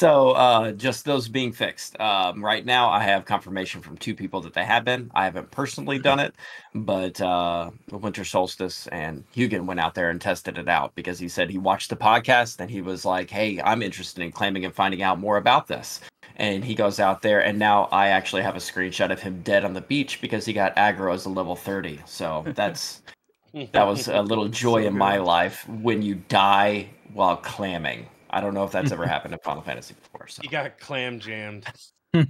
so uh just those being fixed um right now i have confirmation from two people that they have been. I haven't personally done it but uh winter solstice and hugan went out there and tested it out because he said he watched the podcast and he was like hey i'm interested in claiming and finding out more about this. And he goes out there and now i actually have a screenshot of him dead on the beach because he got aggro as a level 30 so that's that was a little joy So in my life when you die while clamming. I don't know if that's ever happened in Final Fantasy before. So. You got clam jammed.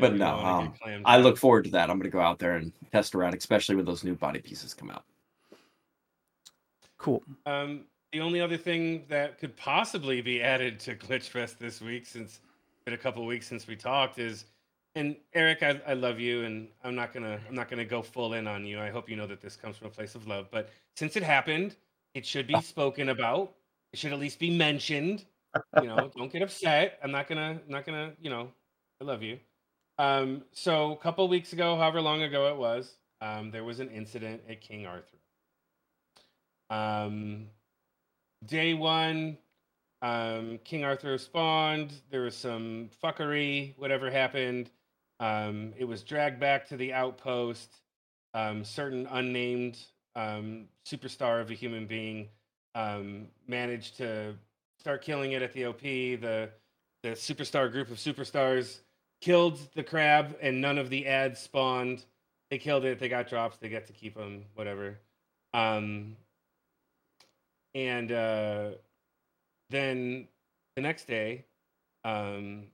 But no, um, I look forward to that. I'm going to go out there and test around, especially when those new body pieces come out. Cool. Um, the only other thing that could possibly be added to Glitchfest this week, since it's been a couple weeks since we talked, is and Eric, I, I love you, and I'm not gonna I'm not gonna go full in on you. I hope you know that this comes from a place of love. But since it happened, it should be spoken about. It should at least be mentioned. You know, don't get upset. I'm not gonna not gonna you know, I love you. Um, so a couple weeks ago, however long ago it was, um, there was an incident at King Arthro. Um, day one, um, King Arthro spawned. There was some fuckery, whatever happened. Um, it was dragged back to the outpost. Um, certain unnamed um, superstar of a human being um, managed to start killing it at the OP. The the superstar group of superstars killed the crab, and none of the ads spawned. They killed it. They got drops. They get to keep them. Whatever. Um, and uh, then the next day, um,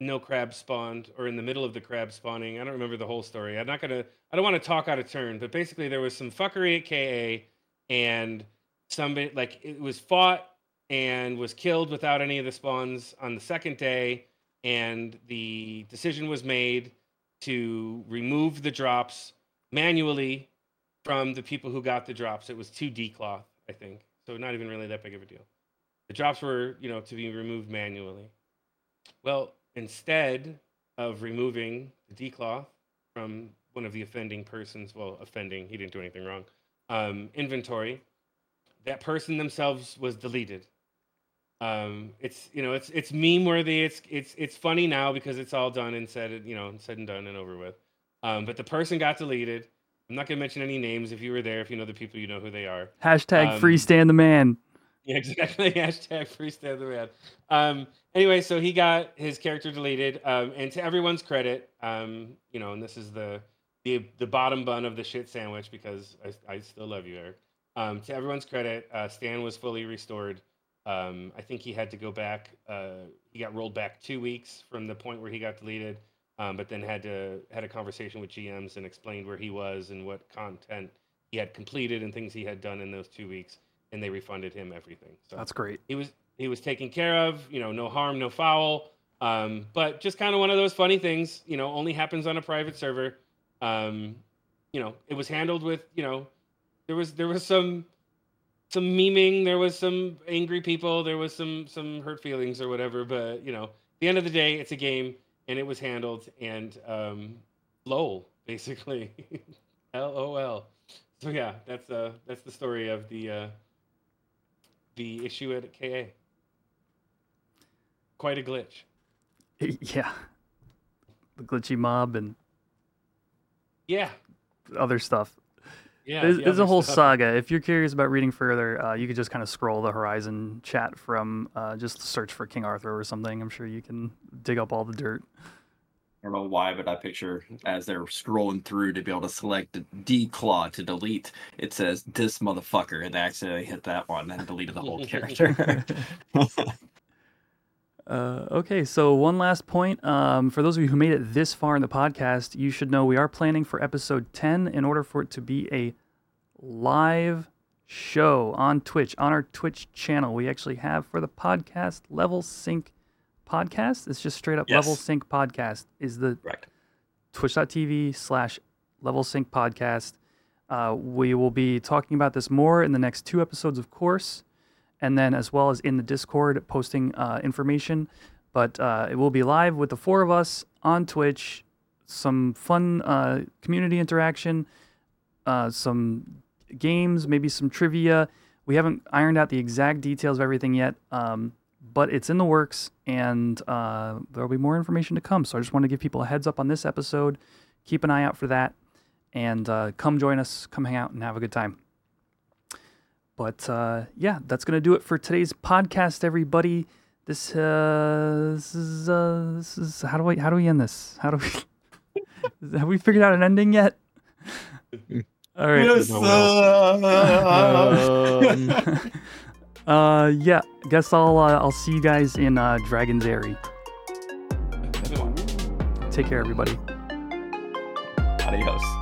no crab spawned, or in the middle of the crab spawning. I don't remember the whole story. I'm not gonna. I don't want to talk out of turn, but basically there was some fuckery at KA, and somebody like it was fought and was killed without any of the spawns on the second day, and the decision was made to remove the drops manually from the people who got the drops. It was two D cloth, I think. So not even really that big of a deal. The drops were, you know, to be removed manually. Well, instead of removing the D cloth from one of the offending persons, well, offending, he didn't do anything wrong, um, inventory, that person themselves was deleted. Um, it's you know it's it's meme worthy. It's it's it's funny now because it's all done and said you know said and done and over with. Um, but the person got deleted. I'm not gonna mention any names. If you were there, if you know the people, you know who they are. Hashtag Um, free stand the man. Yeah, exactly. Hashtag freestand the man. Um, anyway, so he got his character deleted. Um, and to everyone's credit, um, you know, and this is the the the bottom bun of the shit sandwich because I, I still love you, Eric. Um, to everyone's credit, uh, Stan was fully restored. Um, I think he had to go back. Uh, he got rolled back two weeks from the point where he got deleted, um, but then had to had a conversation with GMs and explained where he was and what content he had completed and things he had done in those two weeks, and they refunded him everything. So That's great. he was he was taken care of. You know, no harm, no foul. Um, but just kind of one of those funny things. You know, only happens on a private server. Um, you know, it was handled with you know, there was there was some some memeing, there was some angry people, there was some some hurt feelings or whatever. But you know, at the end of the day, it's a game, and it was handled. And um, lol, basically, lol. So yeah, that's uh that's the story of the uh, the issue at KA. Quite a glitch. Yeah. The glitchy mob and Yeah, other stuff. Yeah, there's, the there's a whole stuff. saga. If you're curious about reading further, uh, you could just kind of scroll the Horizon chat from uh, just search for King Arthro or something. I'm sure you can dig up all the dirt. I don't know why, but I picture as they're scrolling through to be able to select D claw to delete, it says this motherfucker, and they accidentally hit that one and deleted the whole character. Uh, okay, so one last point. Um, for those of you who made it this far in the podcast, you should know we are planning for episode 10 in order for it to be a live show on Twitch, on our Twitch channel. We actually have for the podcast Level Sync Podcast. It's just straight up Level Sync Podcast is the Correct. twitch.tv slash level sync podcast uh, we will be talking about this more in the next two episodes of course and then as well as in the discord posting uh, information but uh, it will be live with the four of us on twitch some fun uh, community interaction uh, some games maybe some trivia. We haven't ironed out the exact details of everything yet um, but it's in the works and uh, there'll be more information to come. So i just want to give people a heads up on this episode. Keep an eye out for that and uh, come join us come hang out and have a good time. But uh, yeah that's going to do it for today's podcast everybody. This, uh, this is uh, this is how do we how do we end this? How do we have we figured out an ending yet all right Um, uh yeah guess i'll uh, i'll see you guys in uh dragon's aery take care everybody Adios. later.